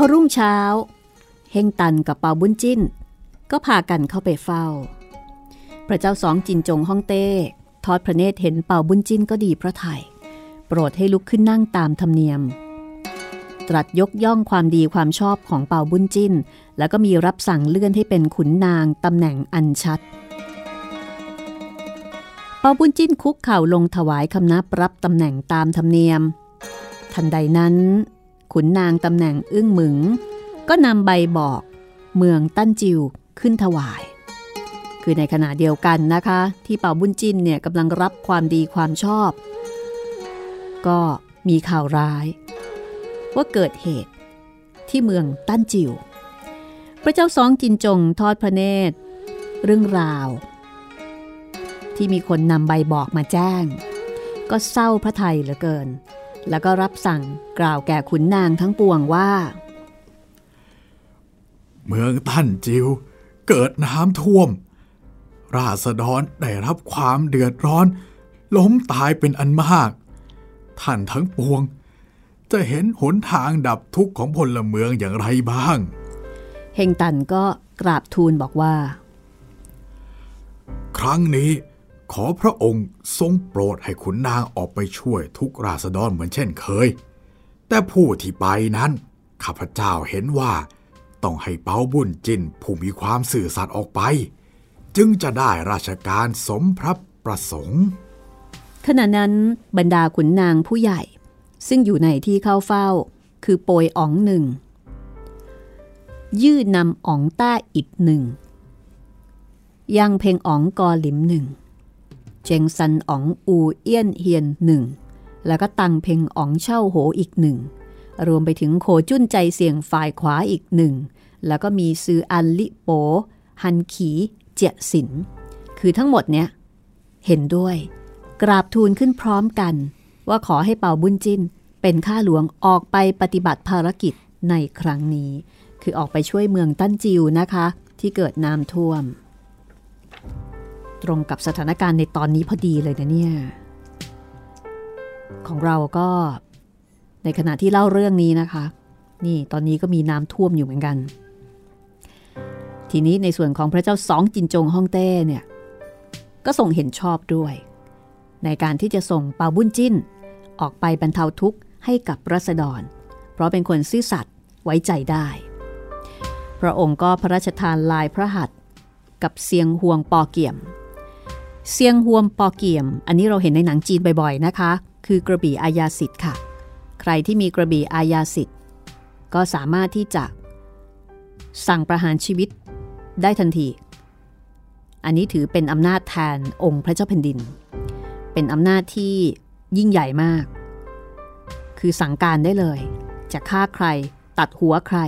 พอรุ่งเช้า เฮงตันกับเปาบุญจิ้น ก็พากันเข้าไปเฝ้า พระเจ้าสองจินจงฮ่องเต้ ทอดพระเนตรเห็นเป่าบุญจิ้นก็ดีพระไทย โปรดให้ลุกขึ้นนั่งตามธรรมเนียม ตรัสยกย่องความดีความชอบของเป่าบุญจิ้น แล้วก็มีรับสั่งเลื่อนให้เป็นขุนนางตำแหน่งอันชัด เป่าบุญจิ้นคุกเข่าลงถวายคำนับรับตำแหน่งตามธรรมเนียม ทันใดนั้น ขุนนางตำแหน่งอึ้งหมึง ก็นำใบบอก เมืองตั้นจิวขึ้นถวาย คือในขณะเดียวกันนะคะ ที่เป่าบุญจินเนี่ยกำลังรับความดีความชอบ ก็มีข่าวร้าย ว่าเกิดเหตุที่เมืองตั้นจิว พระเจ้าสองจินจงทอดพระเนตร เรื่องราว ที่มีคนนำใบบอกมาแจ้ง ก็เศร้าพระไทยเหลือเกิน แล้วก็รับสั่งกล่าวแก่ขุนนางทั้งปวงว่า เมืองตั้นจิวเกิดน้ำท่วม ราษฎรได้รับความเดือดร้อน ล้มตายเป็นอันมาก ท่านทั้งปวง จะเห็นหนทางดับทุกข์ของพลเมืองอย่างไรบ้าง เฮงตันก็กราบทูลบอกว่า ครั้งนี้ขอพระองค์ทรงโปรดให้ขุนนางออกไปช่วยทุกราษฎรเหมือนเช่นเคย แต่ผู้ที่ไปนั้น ข้าพเจ้าเห็นว่า ต้องให้เปาบุญจินผู้มีความสื่อสัตย์ออกไป จึงจะได้ราชการสมพระประสงค์ ขณะนั้นบรรดาขุนนางผู้ใหญ่ ซึ่งอยู่ในที่เข้าเฝ้า คือโปยอ๋องหนึ่ง ยื่นำอ๋องต้าอิบหนึ่งยังเพงอ๋องกอหลิมหนึ่งเจงซันอ๋องอูเอี้ยนเฮียนหนึ่งแล้วก็ตังเพงอ๋องเช่าโหอีกหนึ่งรวมไปถึงโขจุ้นใจเสี่ยงฝ่ายขวาอีกหนึ่งแล้วก็มีซืออันลิโป ฮันขี เจียสินคือทั้งหมดเนี้ยเห็นด้วย กราบทูลขึ้นพร้อมกัน ว่าขอให้เป่าบุญจินเป็นข้าหลวงออกไปปฏิบัติภารกิจในครั้งนี้ คือออกไปช่วยเมืองตั้นจิวนะคะ ที่เกิดน้ำท่วม ตรงกับสถานการณ์ในตอนนี้พอดีเลยนะเนี่ยของเราก็ในขณะที่เล่าเรื่องนี้นะคะ นี่ตอนนี้ก็มีน้ำท่วมอยู่เหมือนกัน ทีนี้ในส่วนของพระเจ้าสองจินจงฮ่องเต้เนี่ยก็ส่งเห็นชอบด้วย ในการที่จะส่งเปาบุญจิ้น ออกไปบรรเทาทุกข์ให้กับรัษฎร เพราะเป็นคนซื่อสัตย์ไว้ใจได้ พระองค์ก็พระราชทานลายพระหัตถ์กับเซียงห่วงปอเกี่ยม เซียงห่วงปอเกี่ยม อันนี้เราเห็นในหนังจีนบ่อยๆนะคะ คือกระบี่อาญาสิทธิ์ค่ะ ใครที่มีกระบี่อาญาสิทธิ์ก็สามารถที่จะสั่งประหารชีวิต ได้ทันที อันนี้ถือเป็นอำนาจแทนองค์พระเจ้าแผ่นดิน เป็นอำนาจที่ยิ่งใหญ่มาก คือสั่งการได้เลย จะฆ่าใครตัดหัวใคร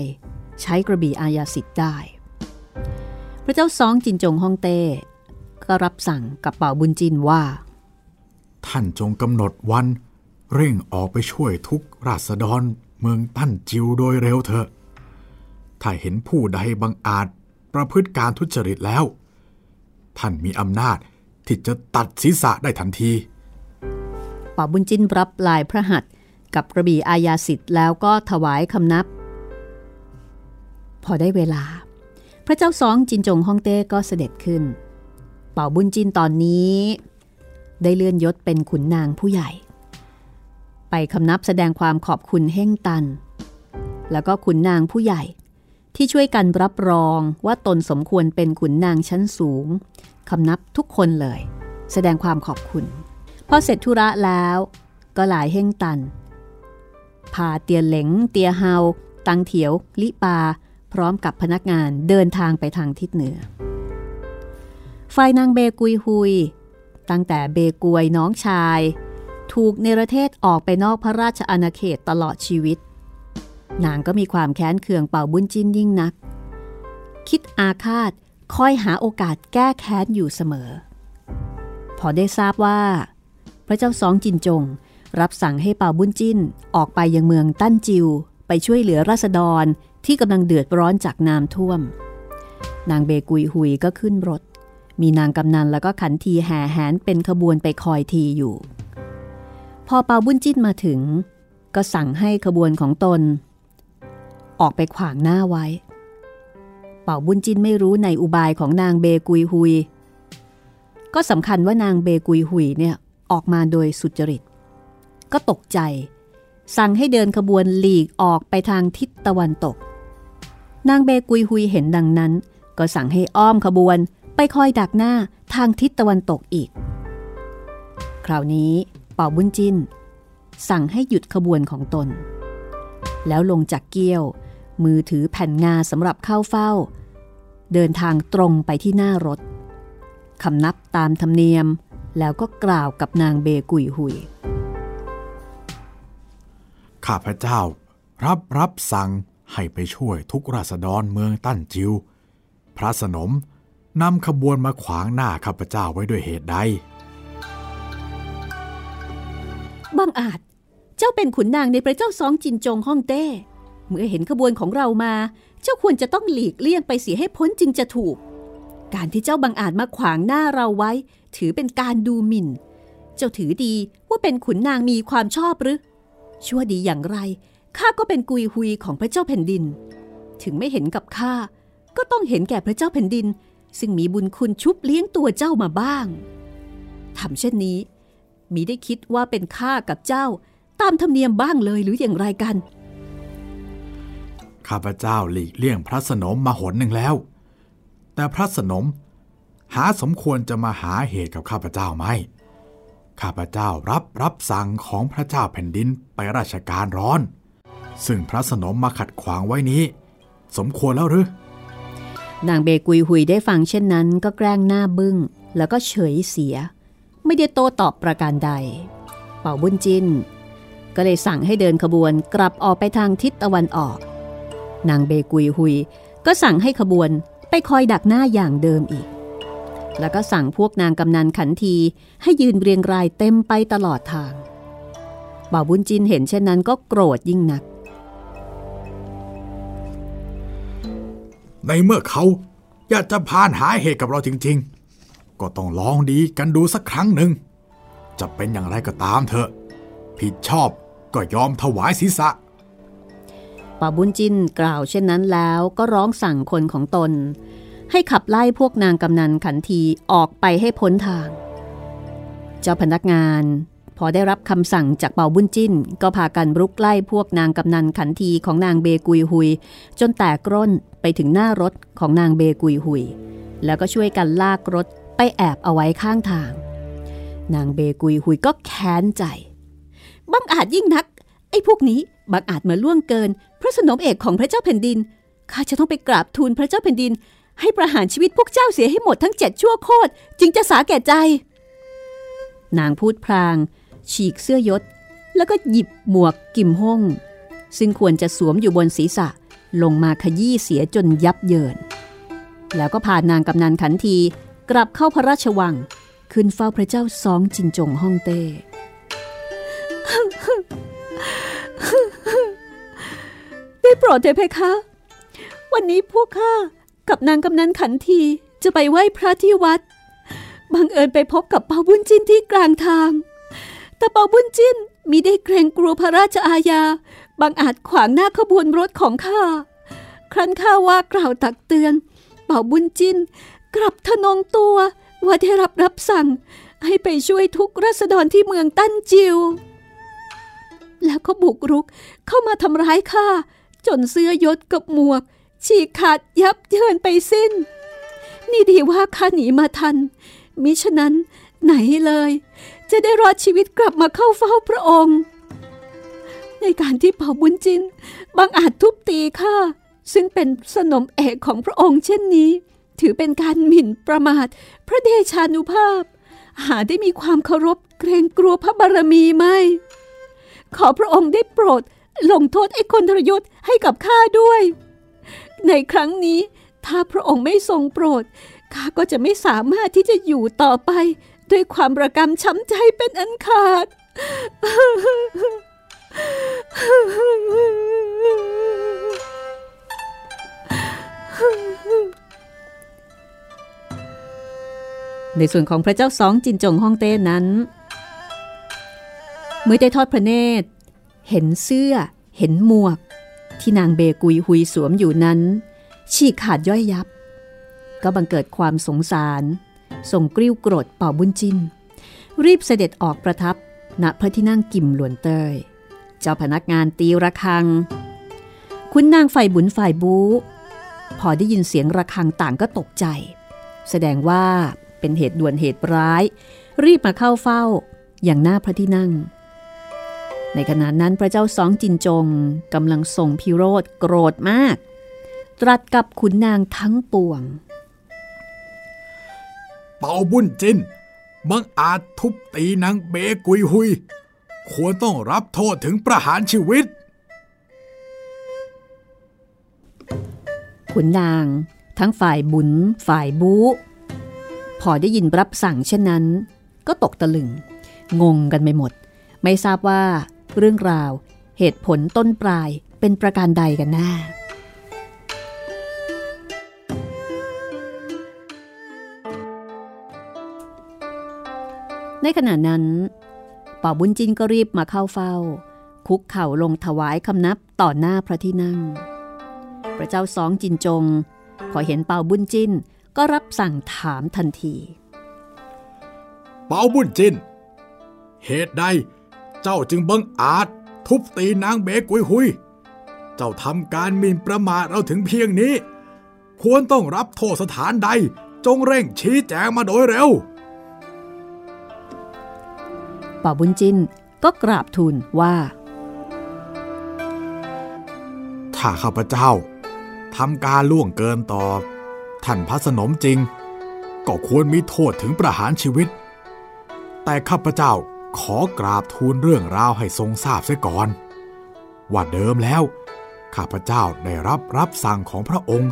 ใช้กระบี่อาญาสิทธิ์ได้ พระเจ้าซองจินจงฮ่องเต้ก็รับสั่งกับเป่าบุญจินว่า ท่านจงกำหนดวัน เร่งออกไปช่วยทุกราษฎรเมืองตั้นจิวโดยเร็วเถอะ ถ้าเห็นผู้ใดบังอาจ ประพฤติการทุจริตแล้ว ท่านมีอำนาจที่จะตัดศีรษะได้ทันทีป่าบุญจินรับลายพระหัตถ์กับกระบี่อาญาสิทธิ์แล้วก็ถวายคำนับ พอได้เวลา พระเจ้าสองจินจงฮ่องเต้ก็เสด็จขึ้น เป่าบุญจินตอนนี้ ได้เลื่อนยศเป็นขุนนางผู้ใหญ่ ไปคำนับแสดงความขอบคุณเฮ่งตัน แล้วก็ขุนนางผู้ใหญ่ ที่ช่วยกันรับรองว่าตนสมควรเป็นขุนนางชั้นสูงคำนับทุกคนเลย แสดงความขอบคุณ พอเสร็จธุระแล้วก็หลายเฮ่งตันพาเตียเหลงเตียเฮา ตังเถียว ลิปา พร้อมกับพนักงานเดินทางไปทางทิศเหนือ ฝ่ายนางเบกุยฮุย ตั้งแต่เบกวยน้องชาย ถูกเนรเทศออกไปนอกพระราชอาณาเขตตลอดชีวิต นางก็มีความแค้นเคืองเป่าบุญจินยิ่งนัก คิดอาฆาตคอยหาโอกาสแก้แค้นอยู่เสมอ พอได้ทราบว่า พระเจ้าสองจินจง รับสั่งให้เป่าบุญจินออกไปยังเมืองตั้นจิว ไปช่วยเหลือราษฎรที่กำลังเดือดร้อนจากน้ำท่วม นางเบกุยหุยก็ขึ้นรถ มีนางกำนันแล้วก็ขันทีแห่แหนเป็นขบวนไปคอยทีอยู่ พอเป่าบุญจิ้นมาถึง ก็สั่งให้ขบวนของตน ออกไปขวางหน้าไว้ เป่าบุญจินไม่รู้ในอุบายของนางเบกุยหุย ก็สำคัญว่านางเบกุยหุยเนี่ยออกมาโดยสุจริต ก็ตกใจ สั่งให้เดินขบวนหลีกออกไปทางทิศตะวันตก นางเบกุยหุยเห็นดังนั้น ก็สั่งให้อ้อมขบวนไปคอยดักหน้าทางทิศตะวันตกอีก คราวนี้เป่าบุญจินสั่งให้หยุดขบวนของตน แล้วลงจากเกี้ยว มือถือแผ่นงาสำหรับเข้าเฝ้า เดินทางตรงไปที่หน้ารถคำนับตามธรรมเนียมแล้วก็กล่าวกับนางเบกุยหุย ข้าพเจ้ารับรับสั่งให้ไปช่วยทุกราษฎรเมืองตั้นจิว พระสนมนำขบวนมาขวางหน้าข้าพเจ้าไว้ด้วยเหตุใดบังอาจ เจ้าเป็นขุนนางในพระเจ้าสองจินจงฮ่องเต้ เมื่อเห็นขบวนของเรามา เจ้าควรจะต้องหลีกเลี่ยงไปเสียให้พ้นจึงจะถูก การที่เจ้าบังอาจมาขวางหน้าเราไว้ ถือเป็นการดูหมิ่น เจ้าถือดีว่าเป็นขุนนางมีความชอบหรือ ชั่วดีอย่างไร ข้าก็เป็นกุยฮุยของพระเจ้าแผ่นดิน ถึงไม่เห็นกับข้า ก็ต้องเห็นแก่พระเจ้าแผ่นดิน ซึ่งมีบุญคุณชุบเลี้ยงตัวเจ้ามาบ้าง ทำเช่นนี้ มีได้คิดว่าเป็นข้ากับเจ้า ตามธรรมเนียมบ้างเลยหรืออย่างไรกัน ข้าพเจ้าหลีกเลี่ยงพระสนมมาหนหนึ่งแล้ว แต่พระสนมหาสมควรจะมาหาเหตุกับข้าพเจ้าไหม ข้าพเจ้ารับรับสั่งของพระเจ้าแผ่นดินไปราชการร้อน ซึ่งพระสนมมาขัดขวางไว้นี้ สมควรแล้วหรือนางเบกุยหุยได้ฟังเช่นนั้นก็แกล้งหน้าบึง้ง แล้วก็เฉยเสีย ไม่ได้โตตอบประการใด เป่าบุญจินก็เลยสั่งให้เดินขบวนกลับออกไปทางทิศตะวันออก นางเบกุยหุย ก็สั่งให้ขบวนไปคอยดักหน้าอย่างเดิมอีก แล้วก็สั่งพวกนางกำนันขันทีให้ยืนเรียงรายเต็มไปตลอดทางเป่าวบุญจินเห็นเช่นนั้นก็โกรธยิ่งนัก ในเมื่อเขาอยากจะพานหาเหตุกับเราจริง ๆ ก็ต้องลองดีกันดูสักครั้งหนึ่ง จะเป็นอย่างไรก็ตามเถอะ ผิดชอบก็ยอมถวายศีรษะ ป่าบุญจินกล่าวเช่นนั้นแล้วก็ร้องสั่งคนของตน ให้ขับไล่พวกนางกำนันขันทีออกไปให้พ้นทาง เจ้าพนักงานพอได้รับคำสั่งจากเป่าบุญจิ้น ก็พากันรุกไล่พวกนางกำนันขันทีของนางเบกุยหุย จนแตกร่นไปถึงหน้ารถของนางเบกุยหุย แล้วก็ช่วยกันลากรถไปแอบเอาไว้ข้างทาง นางเบกุยหุยก็แค้นใจบังอาจยิ่งนัก ไอ้พวกนี้บังอาจมาล่วงเกิน พระสนมเอกของพระเจ้าแผ่นดิน ข้าจะต้องไปกราบทูลพระเจ้าแผ่นดิน ให้ประหารชีวิตพวกเจ้าเสียให้หมดทั้งเจ็ดชั่วโคตรจึงจะสาแก่ใจ นางพูดพลาง ฉีกเสื้อยศ แล้วก็หยิบหมวกกิมห้งซึ่งควรจะสวมอยู่บนศีรษะลงมาขยี้เสียจนยับเยิน แล้วก็พานางกำนันขันทีกลับเข้าพระราชวัง ขึ้นเฝ้าพระเจ้าซองจินจงฮ่องเต้ ได้โปรดเถิดเพคะ วันนี้พวกข้ากับนางกำนันขันทีจะไปไหว้พระที่วัด บังเอิญไปพบกับเปาบุญจินที่กลางทาง แต่เปาบุญจินมีได้เกรงกลัวพระราชอาญา บางอาจขวางหน้าขบวนรถของข้า ครั้นข้าว่ากล่าวตักเตือน เป่าบุญจินกลับทนงตัวว่าได้รับรับสั่ง ให้ไปช่วยทุกรัษฎรที่เมืองตั้นจิว แล้วก็บุกรุกเข้ามาทำร้ายข้า จนเสื้อยศกับหมวก ฉีกขาดยับเยินไปสิ้น นี่ดีว่าข้าหนีมาทัน มิฉะนั้นไหนเลย จะได้รอดชีวิตกลับมาเข้าเฝ้าพระองค์ ในการที่เผ่าบุญจินบางอาจทุบตีข้าซึ่งเป็นสนมเอกของพระองค์เช่นนี้ ถือเป็นการหมิ่นประมาท พระเดชานุภาพ หาได้มีความเคารพเกรงกลัวพระบารมีไหมขอพระองค์ได้โปรด ลงโทษไอ้คนทรยศให้กับข้าด้วย ในครั้งนี้ถ้าพระองค์ไม่ทรงโปรดข้าก็จะไม่สามารถที่จะอยู่ต่อไป ด้วยความระกำช้ำใจเป็นอันขาด ในส่วนของพระเจ้าสองจินจงฮ่องเต้นั้น เมื่อได้ทอดพระเนตร เห็นเสื้อ เห็นหมวก ที่นางเบกุยหุยสวมอยู่นั้น ฉีกขาดย่อยยับ ก็บังเกิดความสงสารส่งกริ้วโกรดเป่าบุญจิน รีบเสด็จออกประทับณพระที่นั่งกิมหลวนเตยเจ้าพนักงานตีระฆัง คุณนางไฟบุญฝ่ายบู พอได้ยินเสียงระฆังต่างก็ตกใจ แสดงว่าเป็นเหตุด่วนเหตุร้าย รีบมาเข้าเฝ้าอย่างหน้าพระที่นั่ง ในขณะนั้นพระเจ้าสองจินจงกำลังส่งพิโรธโกรธมาก ตรัสกับขุนนางทั้งปวง เป่าบุญจินบังอาจทุบตีนางเบกุยหุย ควรต้องรับโทษถึงประหารชีวิต ขุนนาง ทั้งฝ่ายบุญฝ่ายบูพอได้ยินรับสั่งเช่นนั้น ก็ตกตะลึง งงกันไปหมด ไม่ทราบว่า เรื่องราว เหตุผลต้นปลายเป็นประการใดกันแน่ในขณะนั้นป่าบุญจินก็รีบมาเข้าเฝ้า คุกเข่าลงถวายคำนับต่อหน้าพระที่นั่ง พระเจ้าสองจินจง พอเห็นเป่าบุญจินก็รับสั่งถามทันที เป่าบุญจิน เหตุใด เจ้าจึงบังอาจทุบตีนางเบกุยหุย เจ้าทำการมินประมาทเราถึงเพียงนี้ ควรต้องรับโทษสถานใดจงเร่งชี้แจงมาโดยเร็วป่าบุญจินก็กราบทูลว่า ถ้าข้าพเจ้าทำการล่วงเกินต่อ ท่านพระสนมจริง ก็ควรมีโทษถึงประหารชีวิต แต่ข้าพเจ้า ขอกราบทูลเรื่องราวให้ทรงทราบเสียก่อน ว่าเดิมแล้ว ข้าพเจ้าได้รับรับสั่งของพระองค์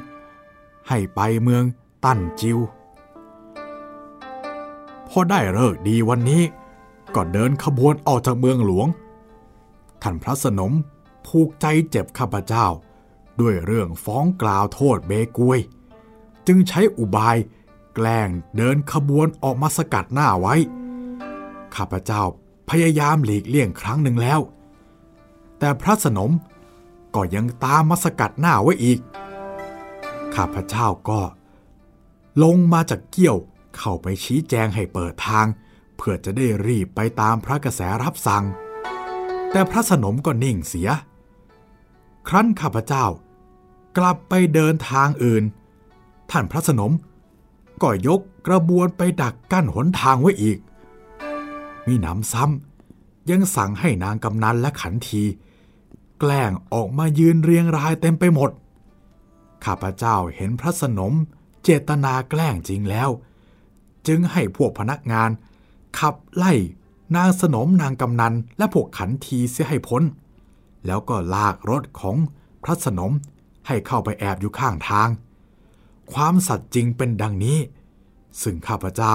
ให้ไปเมืองตั้นจิวพอได้เลิกดีวันนี้ ก็เดินขบวนออกจากเมืองหลวง ท่านพระสนมผูกใจเจ็บข้าพเจ้า ด้วยเรื่องฟ้องกล่าวโทษเบกวย จึงใช้อุบายแกล้งเดินขบวนออกมาสกัดหน้าไว้ ข้าพเจ้าพยายามหลีกเลี่ยงครั้งหนึ่งแล้ว แต่พระสนมก็ยังตามมาสกัดหน้าไว้อีก ข้าพเจ้าก็ ลงมาจากเกี้ยวเข้าไปชี้แจงให้เปิดทาง เพื่อจะได้รีบไปตามพระกระแสรับสั่ง แต่พระสนมก็นิ่งเสีย ครั้นข้าพเจ้ากลับไปเดินทางอื่น ท่านพระสนมก็ยกกระบวนไปดักกั้นหนทางไว้อีก มีหนำซ้ำยังสั่งให้นางกำนันและขันที แกล้งออกมายืนเรียงรายเต็มไปหมด ข้าพเจ้าเห็นพระสนมเจตนาแกล้งจริงแล้ว จึงให้พวกพนักงาน ขับไล่นางสนมนางกำนันและพวกขันทีเสียให้พ้น แล้วก็ลากรถของพระสนมให้เข้าไปแอบอยู่ข้างทาง ความสัตย์จริงเป็นดังนี้ ซึ่งข้าพเจ้า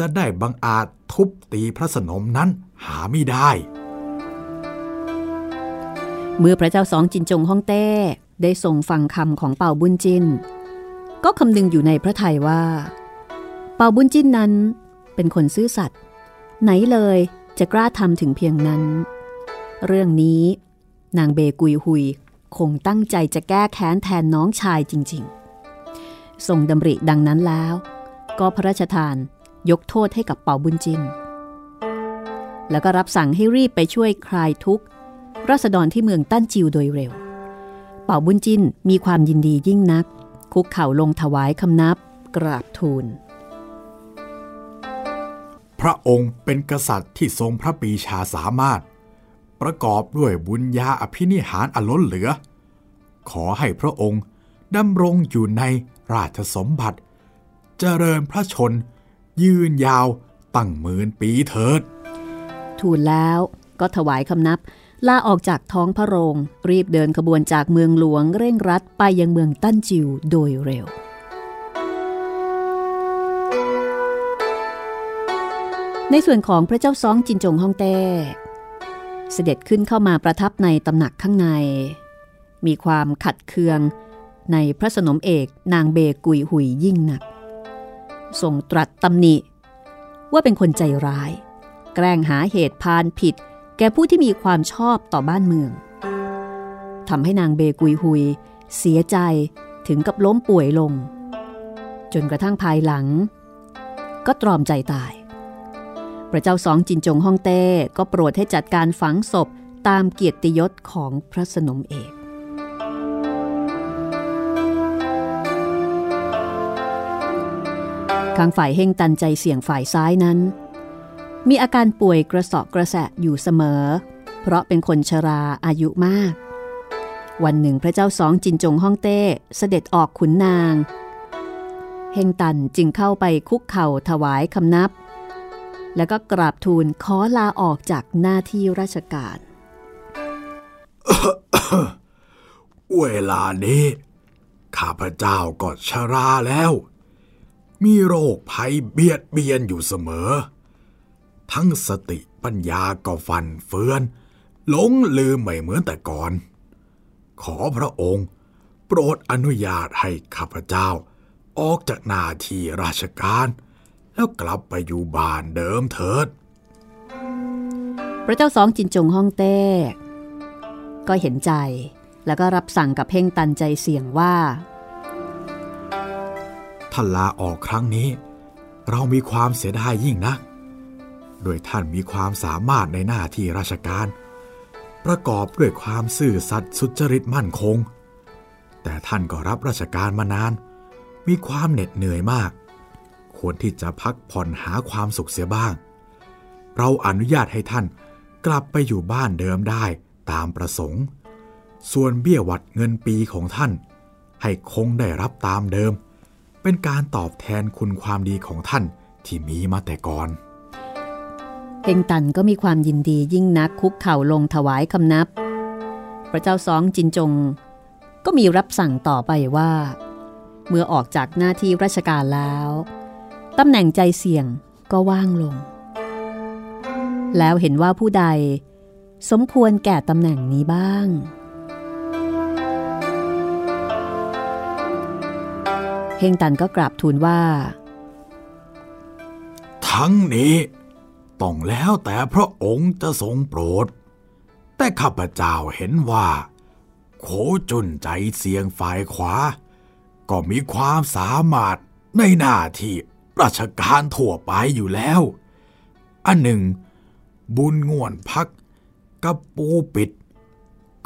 จะได้บังอาจทุบตีพระสนมนั้นหาไม่ได้ เมื่อพระเจ้าสองจินจงฮ่องเต้ได้ทรงฟังคำของเป่าบุญจิน ก็คำนึงอยู่ในพระทัยว่า เป่าบุญจินนั้นเป็นคนซื่อสัตย์ไหนเลยจะกล้าทำถึงเพียงนั้น เรื่องนี้ นางเบกุยหุยคงตั้งใจจะแก้แค้นแทนน้องชายจริง ๆ ทรงดำริดังนั้นแล้ว ก็พระราชทาน ยกโทษให้กับเป่าบุญจิน แล้วก็รับสั่งให้รีบไปช่วยคลายทุกข์รัษฎรที่เมืองตั้นจิวโดยเร็ว เป่าบุญจินมีความยินดียิ่งนัก คุกเข่าลงถวายคำนับกราบทูล พระองค์เป็นกษัตริย์ที่ทรงพระปีชาสามารถ ประกอบด้วยบุญญาอภินิหารอล้นเหลือ ขอให้พระองค์ดำรงอยู่ในราชสมบัติ เจริญพระชน ยืนยาวตั้งหมื่นปีเถิด ทูลแล้วก็ถวายคำนับลาออกจากท้องพระโรง รีบเดินขบวนจากเมืองหลวงเร่งรัดไปยังเมืองตั้นจิวโดยเร็ว ในส่วนของพระเจ้าซองจินจงฮ่องเต้ เสด็จขึ้นเข้ามาประทับในตำหนักข้างใน มีความขัดเคืองในพระสนมเอกนางเบกุยหุยยิ่งหนัก ทรงตรัสตำหนิ ว่าเป็นคนใจร้าย แกล้งหาเหตุพานผิด แก่ผู้ที่มีความชอบต่อบ้านเมืองทำให้นางเบกุยหุย เสียใจถึงกับล้มป่วยลง จนกระทั่งภายหลัง ก็ตรอมใจตาย พระเจ้าสองจินจงฮ่องเต้ก็โปรดให้จัดการฝังศพตามเกียรติยศของพระสนมเอก ข้างฝ่ายเฮงตันใจเสี่ยงฝ่ายซ้ายนั้น มีอาการป่วยกระสอบกระแสะอยู่เสมอ เพราะเป็นคนชราอายุมาก วันหนึ่งพระเจ้าสองจินจงฮ่องเต้เสด็จออกขุนนาง เฮงตันจึงเข้าไปคุกเข่าถวายคำนับ แล้วก็กราบทูลขอลาออกจากหน้าที่ราชการ เวลานี้ข้าพเจ้าก็ชราแล้ว มีโรคภัยเบียดเบียนอยู่เสมอ ทั้งสติปัญญาก็ฟันเฟือนหลงลืมไม่เหมือนแต่ก่อน ขอพระองค์ โปรดอนุญาตให้ข้าพเจ้า ออกจากหน้าที่ราชการ แล้วกลับไปอยู่บ้านเดิมเถิด พระเจ้าสองจินจงฮ่องเต้ ก็เห็นใจแล้วก็รับสั่งกับเพ่งตันใจเสี่ยงว่าานลาออกครั้งนี้ เรามีความเสียดายยิ่งนัก โดยท่านมีความสามารถในหน้าที่ราชการ ประกอบด้วยความซื่อสัตย์สุจริตมั่นคง แต่ท่านก็รับราชการมานาน มีความเหน็ดเหนื่อยมาก ควรที่จะพักผ่อนหาความสุขเสียบ้าง เราอนุญาตให้ท่านกลับไปอยู่บ้านเดิมได้ตามประสงค์ ส่วนเบี้ยวัดเงินปีของท่าน ให้คงได้รับตามเดิม เป็นการตอบแทนคุณความดีของท่านที่มีมาแต่ก่อนเฮงตันก็มีความยินดียิ่งนักคุกเข่าลงถวายคำนับ พระเจ้าสองจินจง ก็มีรับสั่งต่อไปว่า เมื่อออกจากหน้าที่ราชการแล้วตำแหน่งใจเสี่ยงก็ว่างลง แล้วเห็นว่าผู้ใด สมควรแก่ตำแหน่งนี้บ้าง เฮงตันก็กราบทูลว่า ทั้งนี้ต้องแล้วแต่พระองค์จะทรงโปรด แต่ข้าพเจ้าเห็นว่า โขจุนใจเสียงฝ่ายขวา ก็มีความสามารถในหน้าที่ราชการทั่วไปอยู่แล้ว อันหนึ่ง บุญง่วนพักกับปูปิด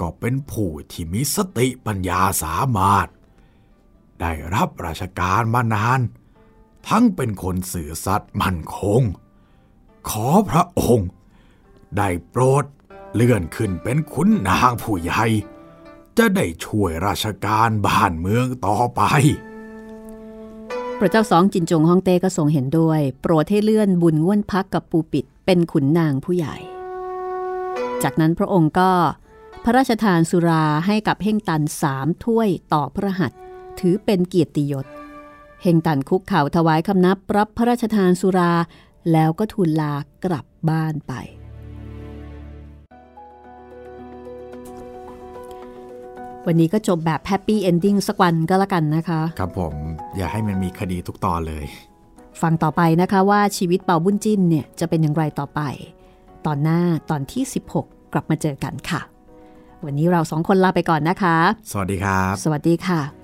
ก็เป็นผู้ที่มีสติปัญญาสามารถ ได้รับราชการมานาน ทั้งเป็นคนสื่อสัตย์มั่นคง ขอพระองค์ ได้โปรดเลื่อนขึ้นเป็นขุนนางผู้ใหญ่ จะได้ช่วยราชการบ้านเมืองต่อไป พระเจ้าสองจินจงฮ่องเต้ก็ทรงเห็นด้วย โปรดให้เลื่อนบุญง่วนพักกับปูปิดเป็นขุนนางผู้ใหญ่ จากนั้นพระองค์ก็พระราชทานสุราให้กับเฮ่งตันสามถ้วยต่อพระหัตถ์ ถือเป็นเกียรติยศเฮงตันคุกเข่าถวายคำนับรับพระราชทานสุรา แล้วก็ทูลลากลับบ้านไป วันนี้ก็จบแบบ happy ending สักวันก็แล้วกันนะคะ ครับผม อย่าให้มันมีคดีทุกตอนเลย ฟังต่อไปนะคะว่าชีวิตเปาบุ้นจิ้นเนี่ย จะเป็นอย่างไรต่อไป ตอนหน้าตอนที่ 16 กลับมาเจอกันค่ะ วันนี้เราสองคนลาไปก่อนนะคะ สวัสดีครับ สวัสดีค่ะ